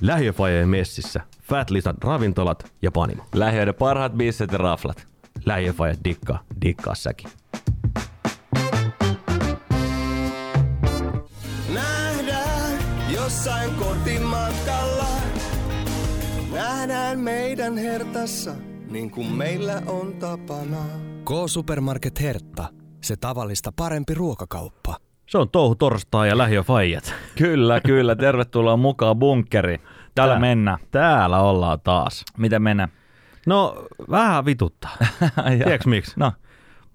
Lähiöfajeen messissä, Fat Lisan ravintolat ja panimo. Lähiöiden parhaat bisset ja raflat. Lähiöfaje dikkaa, dikkaa säkin. Nähdään jossain kotimatkalla. Nähdään meidän hertassa, niin kuin meillä on tapana. K-Supermarket Hertta. Se tavallista parempi ruokakauppa. Se on touhu torstai ja lähiöfajat. Kyllä, kyllä. Tervetuloa mukaan bunkkeri. Täällä Tää- mennään. Täällä ollaan taas. Miten mennään? No, vähän vituttaa. Tiedätkö miksi? No,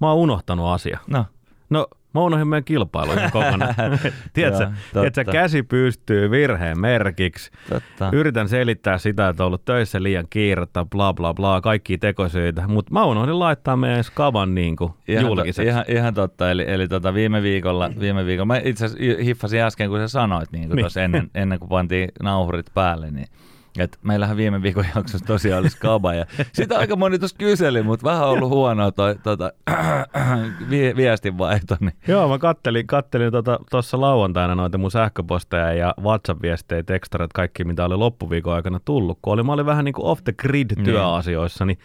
Mä oon unohtanut asia. no. No, mä unohdin meidän kilpailun ihan kokonaan. tiedätkö, Joo, tiedätkö, totta. käsi pystyy virheen merkiksi. Totta. Yritän selittää sitä, että on ollut töissä liian kiirettä, bla bla bla, kaikki tekosyitä. Mutta mä unohdin laittaa meidän skavan niin kuin Ihan, to, julkiseksi. ihan, ihan totta, eli, eli tota viime viikolla, viime viikolla, mä itse asiassa hiffasin äsken, kun sä sanoit, niin kuin Niin. ennen, ennen kuin pantiin nauhurit päälle, niin et meillähän viime viikon jaksossa tosiaan oli skaba ja sitä aika moni tuossa kyseli, mutta vähän ollut huonoa toi tota, vi, viestinvaihto. Niin. Joo, mä kattelin, kattelin tuossa tota, lauantaina noita mun sähköposteja ja WhatsApp-viestejä, tekstarit, kaikki mitä oli loppuviikon aikana tullut. Kun oli, mä olin vähän niin kuin off the grid työasioissa, niin,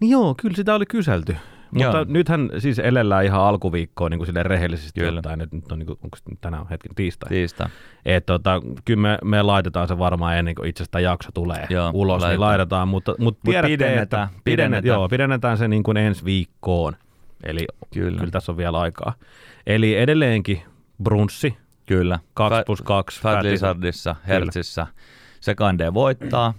niin joo, kyllä sitä oli kyselty. Mutta Joo. nythän siis elellään ihan alkuviikkoa niin kuin silleen rehellisesti Kyllä. ottaen, että nyt on niin kuin, onko tänään on hetken tiistai. Tiistai. Et tota, kyllä me, me laitetaan se varmaan ennen kuin itse asiassa jakso tulee Joo, ulos, laitetaan. niin laitetaan, mutta, mutta tiedätte, pidennetään, että pidennetään. Pidennet, joo, pidennetään se niin kuin ensi viikkoon. Eli Kyllä. kyllä tässä on vielä aikaa. Eli edelleenkin brunssi, Kyllä. 2 Fa- plus 2. Fat Lizardissa, Hertzissä. Se kandee voittaa.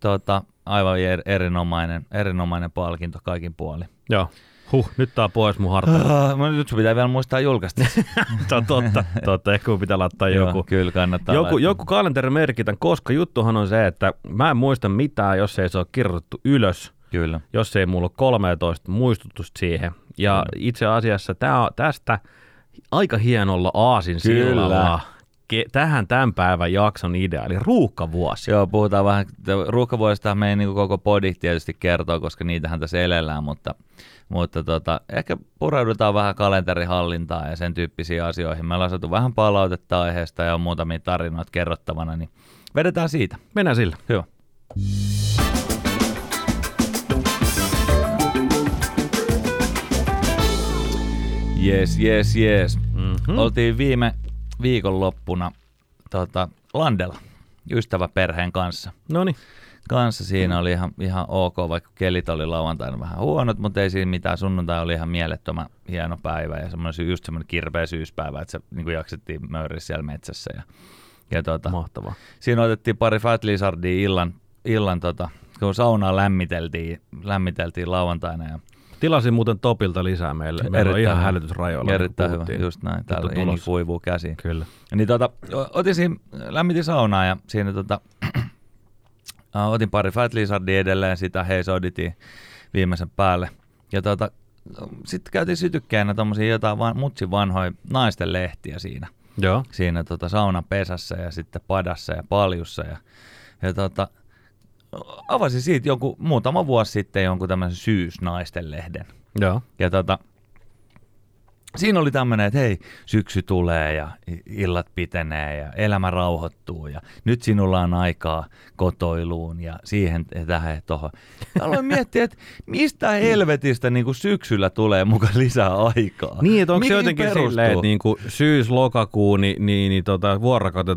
Tota, aivan er, erinomainen, erinomainen palkinto kaikin puolin. Joo. Huh, nyt tää on pois mun harteilta. Uh, nyt sun pitää vielä muistaa julkaista. Tämä on totta, totta. Ehkä mun pitää laittaa Joo, joku, Kyllä kannattaa joku, laittaa. joku kalenteri merkitän, koska juttuhan on se, että mä en muista mitään, jos ei se ole kirjoitettu ylös, Kyllä. jos ei mulla ole 13 muistutusta siihen. Ja itse asiassa tää on tästä aika hienolla aasin sillalla ke- tähän tämän päivän jakson idea, eli ruuhkavuosi. Joo, puhutaan vähän, ruuhkavuosista me ei niin koko podi tietysti kertoo, koska niitähän tässä elellään, mutta, mutta tota, ehkä pureudutaan vähän kalenterihallintaan ja sen tyyppisiin asioihin. Me ollaan saatu vähän palautetta aiheesta ja on muutamia tarinoita kerrottavana, niin vedetään siitä. Mennään sillä. Hyvä. Jes, jes, jes. Mm-hmm. Oltiin viime viikonloppuna tota, Landella ystäväperheen kanssa. No niin. Kanssa siinä oli ihan, ihan ok, vaikka kelit oli lauantaina vähän huonot, mutta ei siinä mitään. Sunnuntai oli ihan mielettömän hieno päivä ja semmoinen, just semmoinen kirpeä syyspäivä, että se niin kuin jaksettiin möyriä siellä metsässä. Ja, ja tota, Mahtavaa. siinä otettiin pari Fat Lizardia illan, illan tota, kun saunaa lämmiteltiin, lämmiteltiin lauantaina ja Tilasin muuten Topilta lisää meille. Meillä on Erittäin ihan hyvä. hälytysrajoilla. niin Erittäin hyvä, puhuttiin. just näin. Täällä on jengi kuivuu käsiin. Kyllä. Niin tota, otin siinä, lämmitin saunaa ja siinä tota, otin pari Fat Lizardia edelleen, sitä heisauditiin viimeisen päälle. Ja tota, sitten käytiin sytykkeenä tommosia jotain van, mutsin vanhoja naisten lehtiä siinä, Joo. siinä tota saunan pesässä ja sitten padassa ja paljussa. Ja, ja tota, avasin siitä jonkun, muutama vuosi sitten jonkun tämmöisen syysnaisten lehden. Joo. Ja tota, siinä oli tämmöinen, että hei, syksy tulee ja illat pitenee ja elämä rauhoittuu ja nyt sinulla on aikaa kotoiluun ja siihen ja tähän. Ja aloin miettiä, että mistä helvetistä niin kuin syksyllä tulee mukaan lisää aikaa. Niin, että onko se Mihin jotenkin perustuu? silleen, että niinku syys-lokakuu, niin, niin, niin tota,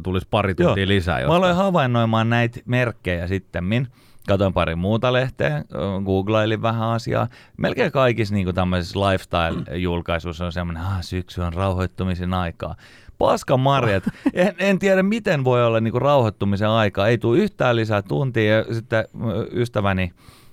tulisi pari tuntia Joo. lisää Mä jostain. aloin havainnoimaan näitä merkkejä sittemmin. Katoin pari muuta lehteä, googlailin vähän asiaa. Melkein kaikissa niin tämmöisissä lifestyle-julkaisuissa on semmoinen, että syksy on rauhoittumisen aikaa. Paska marjat. En, en tiedä, miten voi olla niin rauhoittumisen aikaa. Ei tule yhtään lisää tuntia. Ja sitten ystäväni,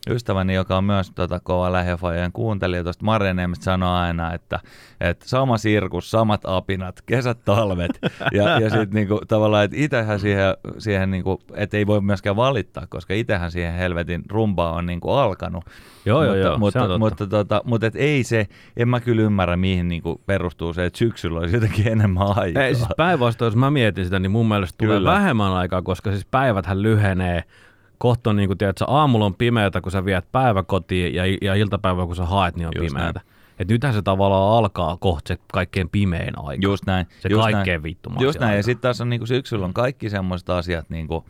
ystäväni, joka on myös tota, kova lähiöfajojen kuuntelija tuosta Marjaniemestä sanoo aina, että, että sama sirkus, samat apinat, kesät, talvet. Ja, ja sitten niinku, tavallaan, että itsehän siihen, siihen niinku, että ei voi myöskään valittaa, koska itsehän siihen helvetin rumbaan on niinku alkanut. Joo, joo, mutta, joo, se mutta, totta. mutta, tota, mutta et ei se, en mä kyllä ymmärrä, mihin niinku perustuu se, että syksyllä olisi jotenkin enemmän aikaa. Ei, siis päinvastoin, jos mä mietin sitä, niin mun mielestä tulee Kyllä. vähemmän aikaa, koska siis päiväthän lyhenee. Kohta on niin kuin, tiedätkö, aamulla on pimeätä, kun sä viet päiväkotiin ja, ja iltapäivä, kun sä haet, niin on Just pimeätä. Et nythän se tavallaan alkaa kohta se kaikkein pimein aika. Just näin. Se just kaikkein näin. Just näin. Ja aika. sitten taas on niinku syksyllä on kaikki semmoiset asiat, niinku,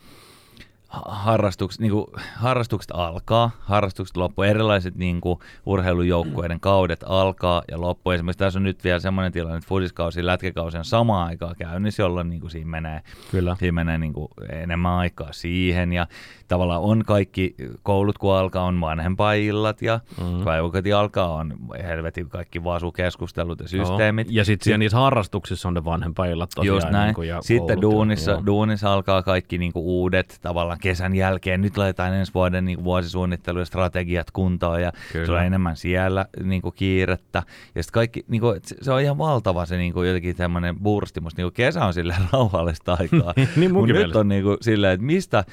harrastukset, niin kuin, harrastukset alkaa, harrastukset loppuu, erilaiset niin kuin, urheilujoukkueiden kaudet alkaa ja loppuu. Esimerkiksi tässä on nyt vielä semmoinen tilanne, että fudiskausi ja lätkäkausi on samaan aikaan käynnissä, jolloin niin kuin, siinä menee, Kyllä. siinä menee niin kuin, enemmän aikaa siihen ja tavallaan on kaikki koulut, kun alkaa, on vanhempaillat ja mm. päiväkoti alkaa, on helvetin kaikki vasukeskustelut ja systeemit. Joo. Ja sitten siellä niissä harrastuksissa on ne vanhempaillat tosiaan. Just näin. Niin kuin, ja Sitten koulut, duunissa, joo. duunissa alkaa kaikki niin kuin uudet tavallaan kesän jälkeen. Nyt laitetaan ensi vuoden niin vuosisuunnittelu ja strategiat kuntoon ja Kyllä. se on enemmän siellä niin kuin kiirettä. Ja sitten kaikki, niin kuin, se- on ihan valtava se niin kuin jotenkin tämmöinen bursti. Musta niin kuin kesä on silleen rauhallista aikaa. Niin Mut nyt on niin kuin silleen, että mistä,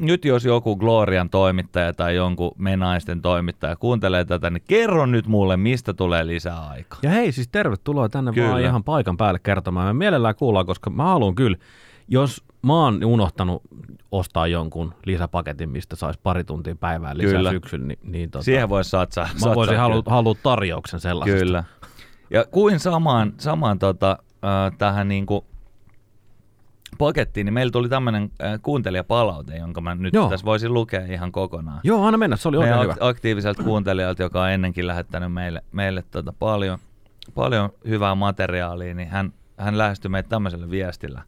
nyt jos joku Glorian toimittaja tai jonkun Menaisten toimittaja kuuntelee tätä, niin kerro nyt mulle, mistä tulee lisää aikaa. Ja hei, siis tervetuloa tänne Kyllä. vaan ihan paikan päälle kertomaan. Me mielellään kuullaan, koska mä haluan kyllä, jos mä oon unohtanut ostaa jonkun lisäpaketin, mistä saisi pari tuntia päivää lisää Kyllä. syksyllä, niin, niin tota, Siihen voisi satsaa. mä satsaa voisin kyllä. halua, halua tarjouksen sellaisesta. Kyllä. Ja kuin samaan, samaan tota, äh, tähän niin kuin pakettiin, niin meillä tuli tämmöinen äh, kuuntelijapalaute, jonka mä nyt Joo. tässä voisin lukea ihan kokonaan. Joo, anna mennä, se oli oikein hyvä. ak- aktiiviselta kuuntelijalta, joka on ennenkin lähettänyt meille, meille tota paljon, paljon hyvää materiaalia, niin hän, hän lähestyi meitä tämmöisellä viestillä.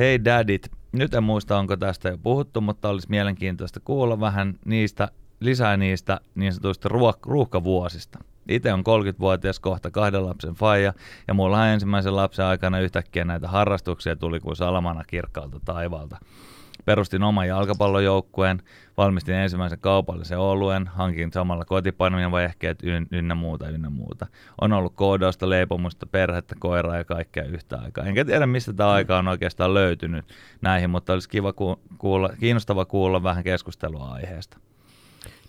Hei daddit, nyt en muista onko tästä jo puhuttu, mutta olisi mielenkiintoista kuulla vähän niistä, lisää niistä niin sanotuista ruok- ruuhkavuosista. Itse on 30-vuotias kohta kahden lapsen faija ja mulla ensimmäisen lapsen aikana yhtäkkiä näitä harrastuksia tuli kuin salamana kirkkaalta taivaalta. Perustin oman jalkapallojoukkueen, valmistin ensimmäisen kaupallisen oluen, hankin samalla kotipainonvehkeet yn, ynnä muuta, ynnä muuta. On ollut koodausta, leipomusta, perhettä, koiraa ja kaikkea yhtä aikaa. Enkä tiedä, mistä tämä aika on oikeastaan löytynyt näihin, mutta olisi kiva ku- kuulla, kiinnostava kuulla vähän keskustelua aiheesta.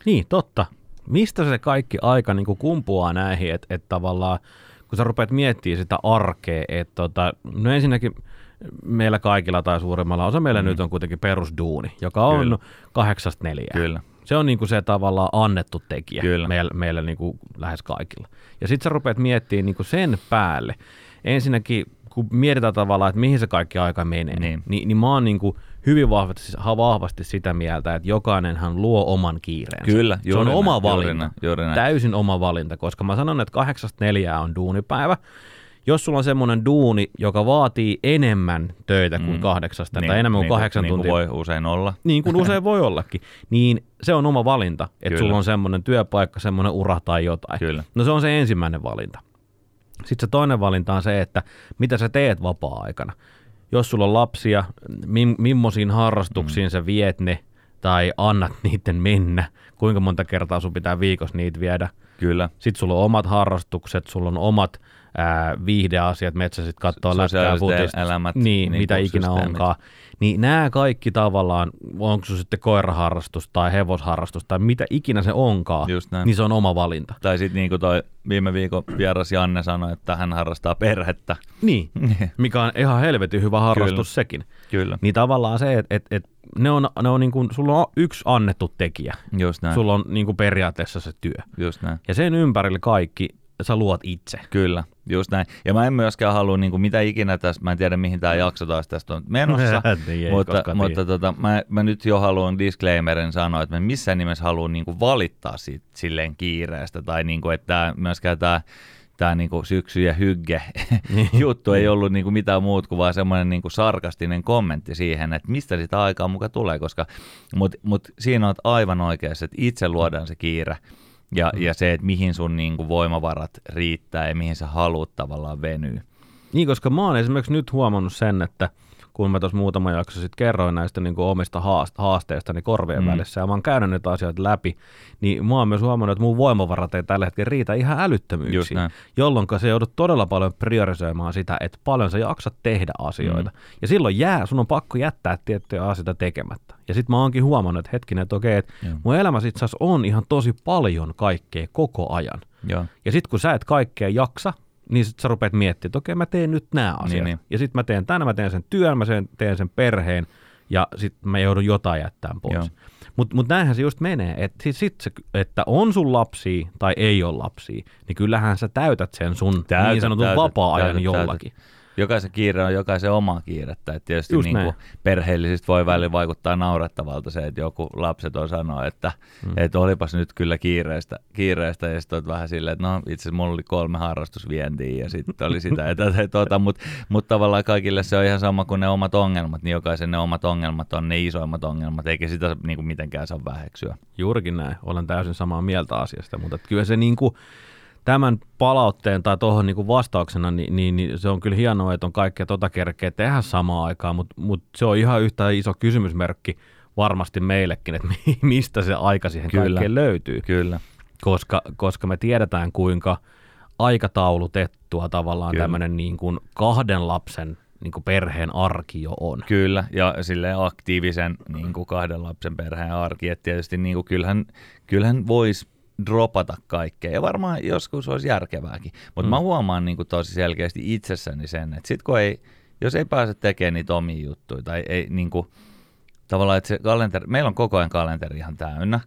Niin, totta. Mistä se kaikki aika niin kumpuaa näihin, että et tavallaan, kun sä rupeat miettimään sitä arkea, että tota, no ensinnäkin meillä kaikilla tai suurimmalla osa meillä mm. nyt on kuitenkin perusduuni, joka on Kyllä. kahdeksasta neljään. Kyllä. Se on niinku se tavallaan annettu tekijä Kyllä. meillä, meillä niinku lähes kaikilla. Ja sitten sä rupeat miettimään niinku sen päälle. Ensinnäkin, kun mietitään tavallaan, että mihin se kaikki aika menee, Niin. niin, niin mä oon niinku hyvin vahvasti, vahvasti sitä mieltä, että jokainenhan luo oman kiireensä. Kyllä, se juuri on näin, oma juuri valinta. näin, juuri näin. Täysin oma valinta, koska mä sanon, että kahdeksasta neljää on duunipäivä. Jos sulla on semmoinen duuni, joka vaatii enemmän töitä kuin Mm. kahdeksasta, tai enemmän kuin niin, kahdeksan niin tuntia, kuin voi usein olla. niin kuin usein voi ollakin, niin se on oma valinta, että Kyllä. sulla on semmoinen työpaikka, semmoinen ura tai jotain. Kyllä. No se on se ensimmäinen valinta. Sitten se toinen valinta on se, että mitä sä teet vapaa-aikana. Jos sulla on lapsia, mi- millaisiin harrastuksiin mm. sä viet ne tai annat niiden mennä, kuinka monta kertaa sun pitää viikossa niitä viedä. Kyllä. Sitten sulla on omat harrastukset, sulla on omat ää, viihdeasiat, metsäsit katsoo lätkää, futista, elämät, niin, niin mitä ikinä onkaan. Niin nämä kaikki tavallaan, onko se sitten koiraharrastus tai hevosharrastus tai mitä ikinä se onkaan, Just näin. niin se on oma valinta. Tai sitten niin kuin toi viime viikon vieras Janne sanoi, että hän harrastaa perhettä. Niin, mikä on ihan helvetin hyvä harrastus Kyllä. sekin. Kyllä. Niin tavallaan se, että et, et ne on, ne on niin kuin, sulla on yksi annettu tekijä. Just näin. Sulla on niin kuin periaatteessa se työ. Just näin. Ja sen ympärillä kaikki sä luot itse. Kyllä, just näin. Ja mä en myöskään halua niin kuin mitä ikinä tässä, mä en tiedä mihin tämä jakso taas tästä on menossa, Niin ei mutta, mutta tota, mä, mä, nyt jo haluan disclaimerin sanoa, että mä missään nimessä haluan niin kuin valittaa siitä silleen kiireestä tai niin kuin, että myöskään tämä tämä niinku syksy ja hygge juttu ei ollut niinku mitään muut kuin vaan semmoinen niinku sarkastinen kommentti siihen, että mistä sitä aikaa muka tulee, koska mutta mut siinä on aivan oikeassa, että itse luodaan se kiire ja, mm. ja se, että mihin sun niinku voimavarat riittää ja mihin sä haluat tavallaan venyä. Niin, koska mä oon esimerkiksi nyt huomannut sen, että kun mä tuossa muutama jakso sitten kerroin näistä niin kuin omista haast- haasteistani korvien Mm. välissä ja mä oon käynyt näitä asioita läpi, niin mä oon myös huomannut, että mun voimavarat ei tällä hetkellä riitä ihan älyttömyyksiin, jolloin se joudut todella paljon priorisoimaan sitä, että paljon sä jaksat tehdä asioita. Mm. Ja silloin jää, sun on pakko jättää tiettyjä asioita tekemättä. Ja sitten mä oonkin huomannut, että hetkinen, että okei, että Joo. mun elämässä itse asiassa on ihan tosi paljon kaikkea koko ajan. Joo. Ja sitten kun sä et kaikkea jaksa, niin sit sä rupeat miettimään, että okei mä teen nyt nämä asiat. Niin, Niin, niin. Ja sitten mä teen tänne, mä teen sen työn, mä sen, teen sen perheen ja sitten mä joudun jotain jättämään pois. Mutta mut näinhän se just menee, että sit, sit se, että on sun lapsia tai ei ole lapsia, niin kyllähän sä täytät sen sun Täytät, niin sanotun täytät, vapaa-ajan täytät, jollakin. Jokaisen kiire on jokaisen oma kiirettä. Et tietysti Just niin kuin perheellisistä voi välillä vaikuttaa naurettavalta se, että joku lapset on sanoa, että mm. et olipas nyt kyllä kiireistä, kiireistä. Ja sitten vähän silleen, että no itse asiassa mulla oli kolme harrastusvientiä ja sitten oli sitä ja tätä ja tota, mutta mut tavallaan kaikille se on ihan sama kuin ne omat ongelmat, niin jokaisen ne omat ongelmat on ne isoimmat ongelmat, eikä sitä niin kuin mitenkään saa väheksyä. Juurikin näin, olen täysin samaa mieltä asiasta, mutta kyllä se niin kuin, tämän palautteen tai tuohon niin vastauksena, niin, niin, niin, se on kyllä hienoa, että on kaikkea tota kerkeä tehdä samaan aikaan, mutta, mutta se on ihan yhtä iso kysymysmerkki varmasti meillekin, että mi- mistä se aika siihen Kyllä. kaikkeen löytyy, Kyllä. koska, koska me tiedetään kuinka aikataulutettua tavallaan Kyllä. tämmöinen niin kuin kahden lapsen niin kuin perheen arki jo on. Kyllä, ja silleen aktiivisen niin kuin kahden lapsen perheen arki, että tietysti niin kuin kyllähän, kyllähän voisi dropata kaikkea, ja varmaan joskus olisi järkevääkin, mutta mm. mä huomaan niin kuin tosi selkeästi itsessäni sen, että sit kun ei, jos ei pääse tekemään niitä omia juttuja, tai ei niin kuin, tavallaan, että se kalenteri, meillä on koko ajan kalenteri ihan täynnä,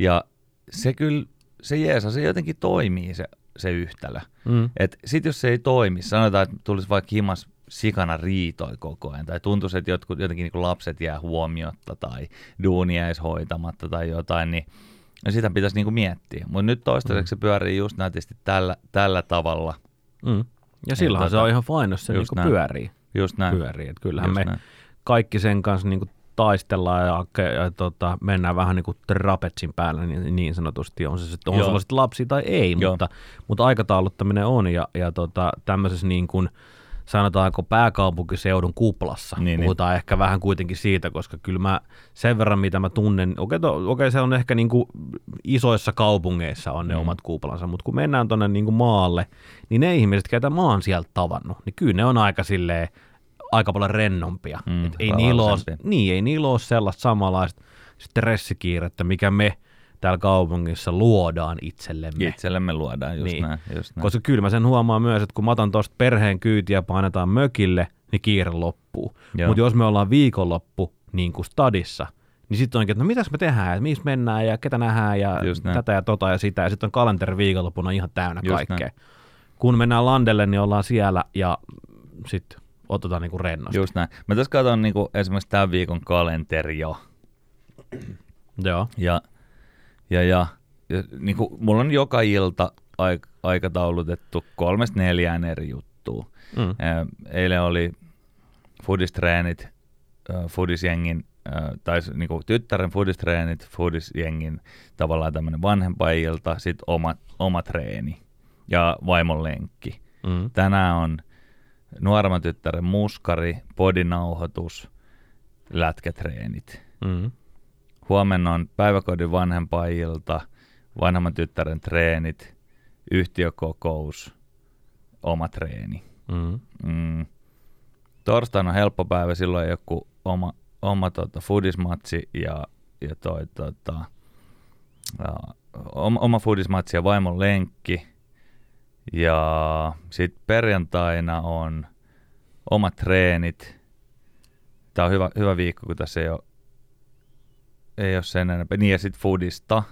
ja se kyllä, se jeesa, se jotenkin toimii se, se yhtälö. Mm. Et sit jos se ei toimi, sanotaan, että tulisi vaikka himas sikana riitoi koko ajan, tai tuntuisi, että jotkut, jotenkin niin lapset jää huomiotta, tai duunia jäisi hoitamatta tai jotain, niin no sitä pitäisi niin miettiä. Mutta nyt toistaiseksi se pyörii just nätisti tällä, tällä tavalla. Mm. Ja silloinhan se tota, on ihan fine, jos se niin just kuin näin. pyörii. Just näin. pyörii. Et kyllähän Just me näin. kaikki sen kanssa niin kuin taistellaan ja, ja, ja tota, mennään vähän niin kuin trapetsin päällä niin, niin sanotusti. On se sitten, on sulla sitten lapsi tai ei, Joo. mutta, mutta aikatauluttaminen on ja, ja tota, tämmöisessä niin kuin, sanotaanko pääkaupunkiseudun kuplassa. Niin, niin. Puhutaan ehkä vähän kuitenkin siitä, koska kyllä mä sen verran, mitä mä tunnen, okei, to, okei se on ehkä niin kuin isoissa kaupungeissa on ne Mm. omat kuplansa, mutta kun mennään tuonne niin kuin maalle, niin ne ihmiset, ketä mä oon sieltä tavannut, niin kyllä ne on aika silleen, aika paljon rennompia. Mm, Et ei, niillä ole, niin, ei niillä ole sellaista samanlaista stressikiirettä, mikä me täällä kaupungissa luodaan itsellemme. Itsellemme luodaan, just Niin. näin. Just näin. Koska kyllä mä sen huomaan myös, että kun mä otan tuosta perheen kyytiä painetaan mökille, niin kiire loppuu. Mutta jos me ollaan viikonloppu niin kuin stadissa, niin sitten onkin, että no mitäs me tehdään, että missä mennään ja ketä nähdään ja tätä ja tota ja sitä. Ja sitten on kalenteri viikonloppuna ihan täynnä Just kaikkea. näin. Kun mennään landelle, niin ollaan siellä ja sitten otetaan niinku rennosti. Just näin. Mä tässä katson niin esimerkiksi tämän viikon kalenteria. Joo. Ja, ja, ja, ja niin kuin, mulla on joka ilta aik- aikataulutettu kolmesta neljään eri juttua. Mm. Eilen oli fudistreenit, fudisjengin, äh, tai s- niinku tyttären fudistreenit, fudisjengin tavallaan tämmöinen vanhempailta, sitten oma, oma treeni ja vaimon lenkki. Mm. Tänään on nuoremman tyttären muskari, podinauhoitus, lätkätreenit. Mm. Huomenna on päiväkodin vanhempailta, vanhemman tyttären treenit, yhtiökokous, oma treeni. Mm. Mm. Torstaina on helppo päivä, silloin joku oma, oma tota, foodismatsi ja, ja toi, tota, oma, oma foodismatsi ja vaimon lenkki. Ja sitten perjantaina on omat treenit. Tämä on hyvä, hyvä viikko, kun tässä ei ole, ei ole sen enempää. Niin ja sitten foodista.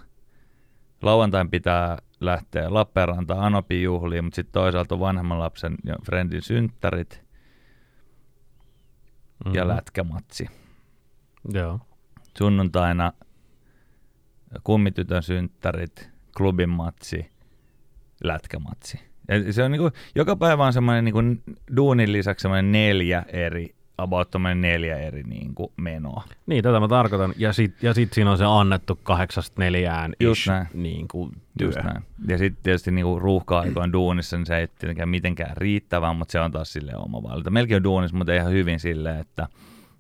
Lauantain pitää lähteä Lappeenrantaan Anopin juhliin, mutta sitten toisaalta on vanhemman lapsen ja friendin synttärit Mm. ja lätkämatsi. Joo. Sunnuntaina kummitytön synttärit, klubin matsi, lätkämatsi. Ja se on niinku, joka päivä on semmoinen niinku duunin lisäksi semmoinen neljä eri, about neljä eri niinku menoa. Niin, tätä mä tarkoitan. Ja sitten ja sit siinä on se annettu kahdeksasta neljään ish, niin kuin työ. Just näin. Ja sitten tietysti niinku ruuhka-aikoin duunissa, niin se ei tietenkään mitenkään riittävää, mutta se on taas sille oma valinta. Melkein on duunissa, mutta ihan hyvin silleen, että,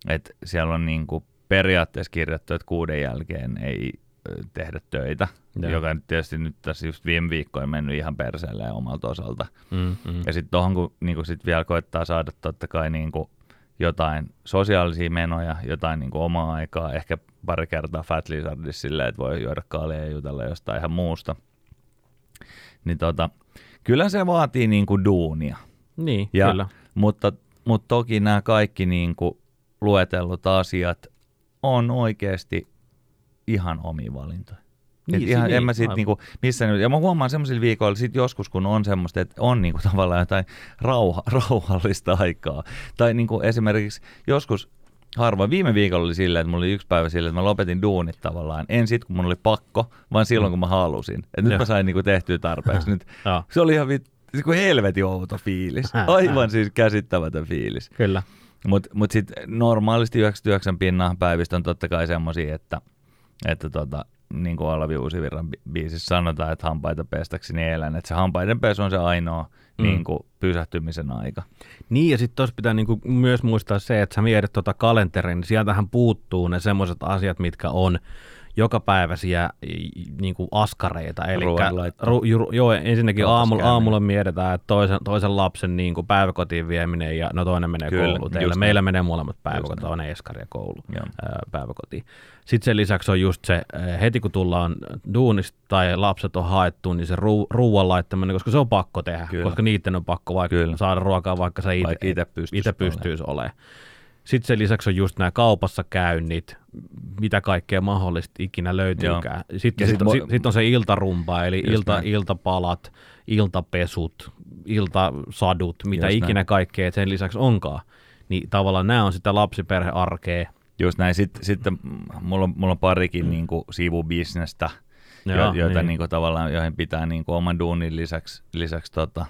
että siellä on niinku periaatteessa kirjattu, että kuuden jälkeen ei tehdä töitä, Joo. joka nyt tietysti nyt tässä just viime viikkoina mennyt ihan perseelle omalta osalta. Mm, mm. Ja sitten tuohon, kun niinku sit vielä koittaa saada totta kai niinku jotain sosiaalisia menoja, jotain niinku omaa aikaa, ehkä pari kertaa Fat Lizardissa silleen, että voi juoda kaalia ja jutella jostain ihan muusta. Niin tota, kyllä se vaatii niinku duunia. Niin, Ja, kyllä. Mutta, mutta toki nämä kaikki niinku luetellut asiat on oikeasti ihan omia valintoja. Niin, Niin, ihan, niin, en mä sit niinku missään, ja mä huomaan semmoisilla viikoilla sit joskus, kun on semmoista, että on niinku tavallaan jotain rauha, rauhallista aikaa. Tai niinku esimerkiksi joskus harvoin, viime viikolla oli silleen, että mulla oli yksi päivä silleen, että mä lopetin duunit tavallaan. En sit, kun mun oli pakko, vaan silloin, kun mä halusin. Et nyt Joo. mä sain niinku tehtyä tarpeeksi. Nyt, se oli ihan vit, kuin helvetin outo fiilis. Aivan siis käsittämätön fiilis. Kyllä. Mutta mut sitten normaalisti 99 pinnaa päivistä on totta kai semmosia, että, että tota, niin kuin Olavi Uusivirran bi- biisissä sanotaan, että hampaita pestäkseni elän. Että se hampaiden pesu on se ainoa Mm. niin kuin pysähtymisen aika. Niin, ja sitten tuossa pitää niinku myös muistaa se, että sä mietit tuota kalenteria, niin sieltähän puuttuu ne semmoiset asiat, mitkä on jokapäiväisiä i- niinku askareita. Eli ru, ju, joo, ensinnäkin aamulla, aamulla mietitään, että toisen, toisen lapsen niinku päiväkotiin vieminen ja no toinen menee Kyllä, kouluun. Teillä, meillä näin. menee molemmat päiväkotiin, toinen eskari ja koulu, Joo. ää, päiväkotiin. Sitten sen lisäksi on just se, heti kun tullaan duunista tai lapset on haettu, niin se ruu, ruuan laittaminen, koska se on pakko tehdä, Kyllä. koska niiden on pakko vaikka Kyllä. saada ruokaa, vaikka sä itse Vaikka ite pystyis itse olemaan. pystyisi olemaan. Sitten sen lisäksi on just nämä kaupassa käynnit, mitä kaikkea mahdollista ikinä löytyykään. Sitten Ja sit, mo- sit, on se iltarumpa, eli ilta, näin. iltapalat, iltapesut, iltasadut, mitä Just ikinä näin. kaikkea sen lisäksi onkaan. Niin tavallaan nämä on sitä lapsiperhearkea. Just näin. Sitten, sitten mm, mulla, on, mulla on parikin niin kuin sivubisnestä, Joo, jo, joita niin. niin. kuin tavallaan, joihin pitää niin kuin oman duunin lisäksi, lisäksi tota,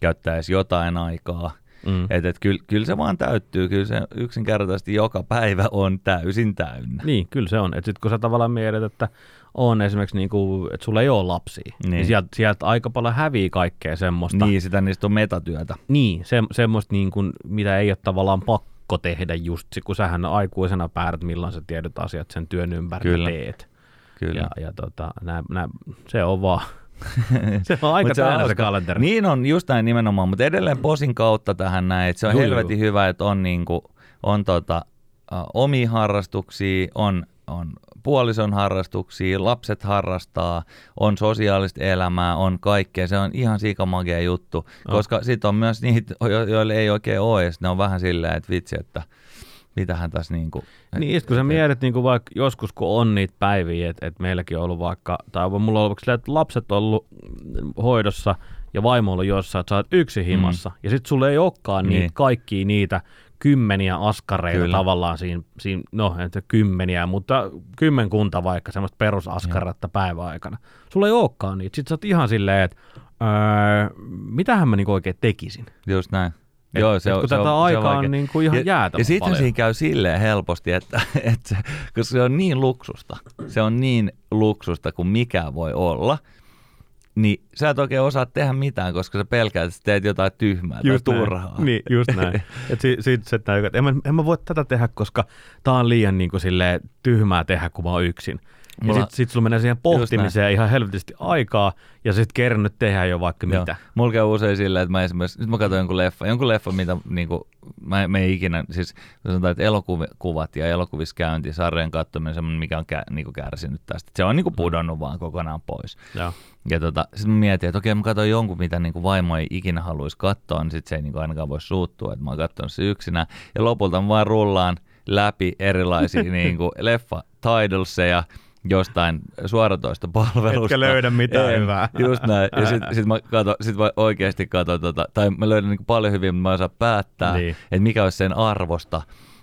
käyttää edes jotain aikaa. Mm. Että et, kyllä, kyllä se vaan täyttyy, kyllä se yksinkertaisesti joka päivä on täysin täynnä. Niin, kyllä se on. Että sitten kun sä tavallaan mietit, että on esimerkiksi, niinku, että sulla ei ole lapsia, niin, Niin. niin sieltä, sieltä aika paljon hävii kaikkea semmoista. Niin, sitä niistä on metatyötä. Niin, se, semmoista, niin kuin, mitä ei ole tavallaan pakko tehdä just, kun sähän aikuisena päätät, milloin sä tiedät asiat sen työn ympärillä Kyllä. teet. Kyllä. Ja, ja tota, nää, nää, se on vaan, se on aika on täynnä se kalenteri. Niin on, just näin nimenomaan, mutta edelleen posin kautta tähän näin, että se on Juu, helvetin juu. hyvä, että on, niinku, on tota, uh, omia harrastuksia, on, on puolison harrastuksia, lapset harrastaa, on sosiaalista elämää, on kaikkea. Se on ihan sikamagea juttu, On. koska sitten on myös niitä, jo- joille ei oikein ole, ja ne on vähän silleen, että vitsi, että mitähän tässä niinku... Niin, sit kun sä mietit niin kuin vaikka joskus, kun on niitä päiviä, että et meilläkin on ollut vaikka, tai mulla on ollut silleen, että lapset on ollut hoidossa ja vaimo on ollut jossain, että sä oot yksin himassa, mm. ja sit sulla ei olekaan niitä Niin. kaikkia niitä kymmeniä askareita Kyllä. tavallaan siinä, siinä, no en tiedä kymmeniä, mutta kymmenkunta vaikka semmoista perusaskaretta päiväaikana. Sulla ei olekaan niitä. Sitten sä oot ihan silleen, että öö, mitähän mä niinku oikein tekisin. Just näin. Et- Joo, se on, kun se tätä on, se aikaa on on niin kuin ihan ja, jäätävän Ja sitten siinä käy silleen helposti, että, että koska se on niin luksusta, se on niin luksusta kuin mikään voi olla, niin sä et oikein osaa tehdä mitään, koska sä pelkäät, että sä teet jotain tyhmää Just tai näin. turhaa. Niin, just näin. Et si, sit se että en mä, en mä voi tätä tehdä, koska tää on liian niin kuin silleen, tyhmää tehdä, kun mä oon yksin. Ja Mulla- sit, sit sulla menee siihen pohtimiseen ihan helvetisti aikaa, ja sit kerännyt tehdä jo vaikka Joo. mitä. Mulla käy usein silleen, että mä esimerkiksi, nyt mä katson jonkun leffa, jonkun leffa, mitä niinku, mä, mä ei ikinä, siis sanotaan, että elokuvat ja elokuvissa käynti, sarjan katsominen semmoinen, mikä on kä, niinku kärsinyt tästä. Se on niinku pudonnut vaan kokonaan pois. Joo. Ja tota, sitten mä mietin, että okei, mä katson jonkun, mitä niinku vaimo ei ikinä haluaisi katsoa, niin sitten se ei niinku ainakaan voi suuttua, että mä oon katsonut se yksinään. Ja lopulta mä vaan rullaan läpi erilaisia niinku leffa titleseja jostain suoratoista palvelusta. Etkä löydä mitään en, hyvää. Just näin. Ja sitten sit mä, kato, sit mä oikeasti katson, tota, tai mä löydän niinku paljon hyviä, mutta mä en osaa päättää, Niin. niin. että mikä olisi sen arvosta.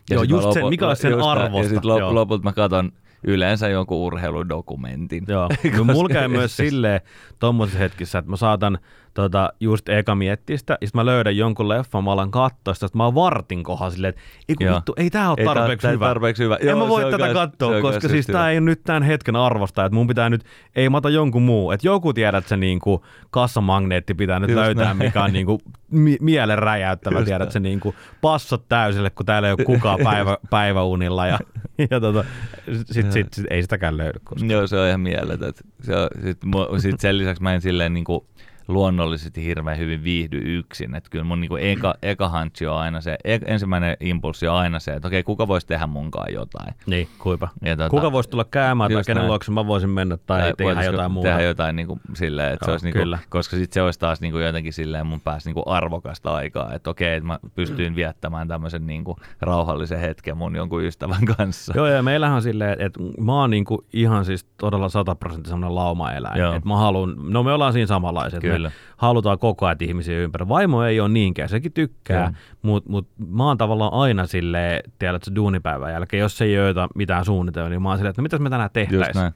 Joo, sit mä just sen, mikä olisi sen arvosta, Ja sitten lop, joo. lopulta mä katson yleensä jonkun urheiludokumentin. Joo, no, mulla käy myös silleen tommosissa hetkissä, että mä saatan tota, just eka miettiä sitä, ja sit mä löydän jonkun leffan, mä alan katsoa sitä, että mä oon vartin kohdalla silleen, että ei kun vittu, ei tää ole Ei tarpeeksi tää hyvä. tarpeeksi hyvä. En Joo, mä voi tätä katsoa, koska siis just tää ei nyt tämän hetken arvosta, että mun pitää nyt, ei mä ota jonkun muu, että joku tiedät se niinku kassamagneetti pitää nyt Just löytää, näin. mikä on niinku mi- mielen räjäyttävä, Just tiedät näin. se niinku passot täysille, kun täällä ei ole kukaan päivä, päiväunilla ja, ja tota, sit, sit, sit, ei sitäkään löydy koskaan. Joo, se on ihan mieletön. Se on, sit, mu- sit sen lisäksi mä en silleen niinku, luonnollisesti hirveän hyvin viihdy yksin. Että kyllä mun niinku eka, eka hunchi on aina se, e, ensimmäinen impulssi on aina se, että okei, kuka voisi tehdä munkaan jotain. Niin, kuipa. Ja tota, Kuka voisi tulla käymään tai kenen luokse mä voisin mennä tai, tai tehdä jotain muuta. Tehdä jotain niin kuin silleen, että se Joo, olisi niin kuin, koska sitten se olisi taas niin kuin jotenkin silleen mun päässä niin kuin arvokasta aikaa, että okei, että mä pystyin viettämään tämmöisen niin kuin rauhallisen hetken mun jonkun ystävän kanssa. Joo, ja meillähän on silleen, että mä oon niinku ihan siis todella sataprosenttisesti semmoinen laumaeläin. Joo. Että mä haluan, no me ollaan siinä samanlaisia, Kyllä. halutaan koko ajan ihmisiä ympäri. Vaimo ei ole niinkään, sekin tykkää, mutta mut mä oon tavallaan aina silleen, tiedät se duunipäivän jälkeen, jos ei ole mitään suunnitelmia, niin mä oon silleen, että no mitäs me tänään tehtäisiin.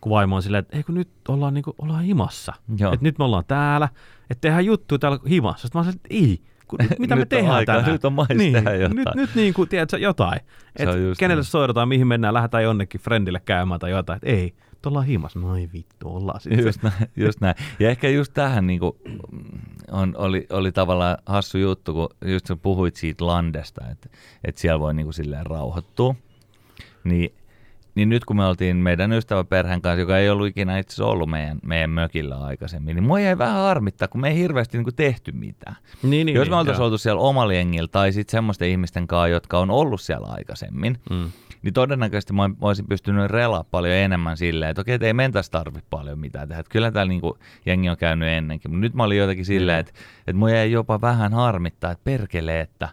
Kun vaimo on silleen, että ei kun nyt ollaan, niinku, ollaan himassa. Että nyt me ollaan täällä, että tehdään juttuja täällä himassa. Sitten mä oon silleen, että ei, mitä me tehdään aikaa, tänään? nyt on mais niin, tehdä jotain. Nyt, nyt niin kuin, tiedätkö, jotain. Se Et just kenelle niin. soitetaan, mihin mennään, lähdetään jonnekin friendille käymään tai jotain. Et ei, nyt ollaan himassa. No ei vittu, ollaan sitten. Just näin, just näin. Ja ehkä just tähän niin kuin, on, oli, oli tavallaan hassu juttu, kun just sä puhuit siitä landesta, että, että siellä voi niin kuin silleen rauhoittua. Niin, niin nyt kun me oltiin meidän ystäväperheen kanssa, joka ei ollut ikinä itse asiassa ollut meidän, meidän mökillä aikaisemmin, niin mua jäi vähän harmittaa, kun me ei hirveästi niin kuin tehty mitään. Niin, niin, Jos me niin, oltaisiin oltu siellä omalla jengillä tai sitten semmoisten ihmisten kanssa, jotka on ollut siellä aikaisemmin, Mm. Niin todennäköisesti mä olisin pystynyt relaa paljon enemmän silleen, että okei, että ei mentäisi tarvi paljon mitään tehdä. Että kyllä täällä niinku jengi on käynyt ennenkin. Mutta nyt mä olin jotenkin silleen, että, että mua jäi jopa vähän harmittaa, että perkele, että,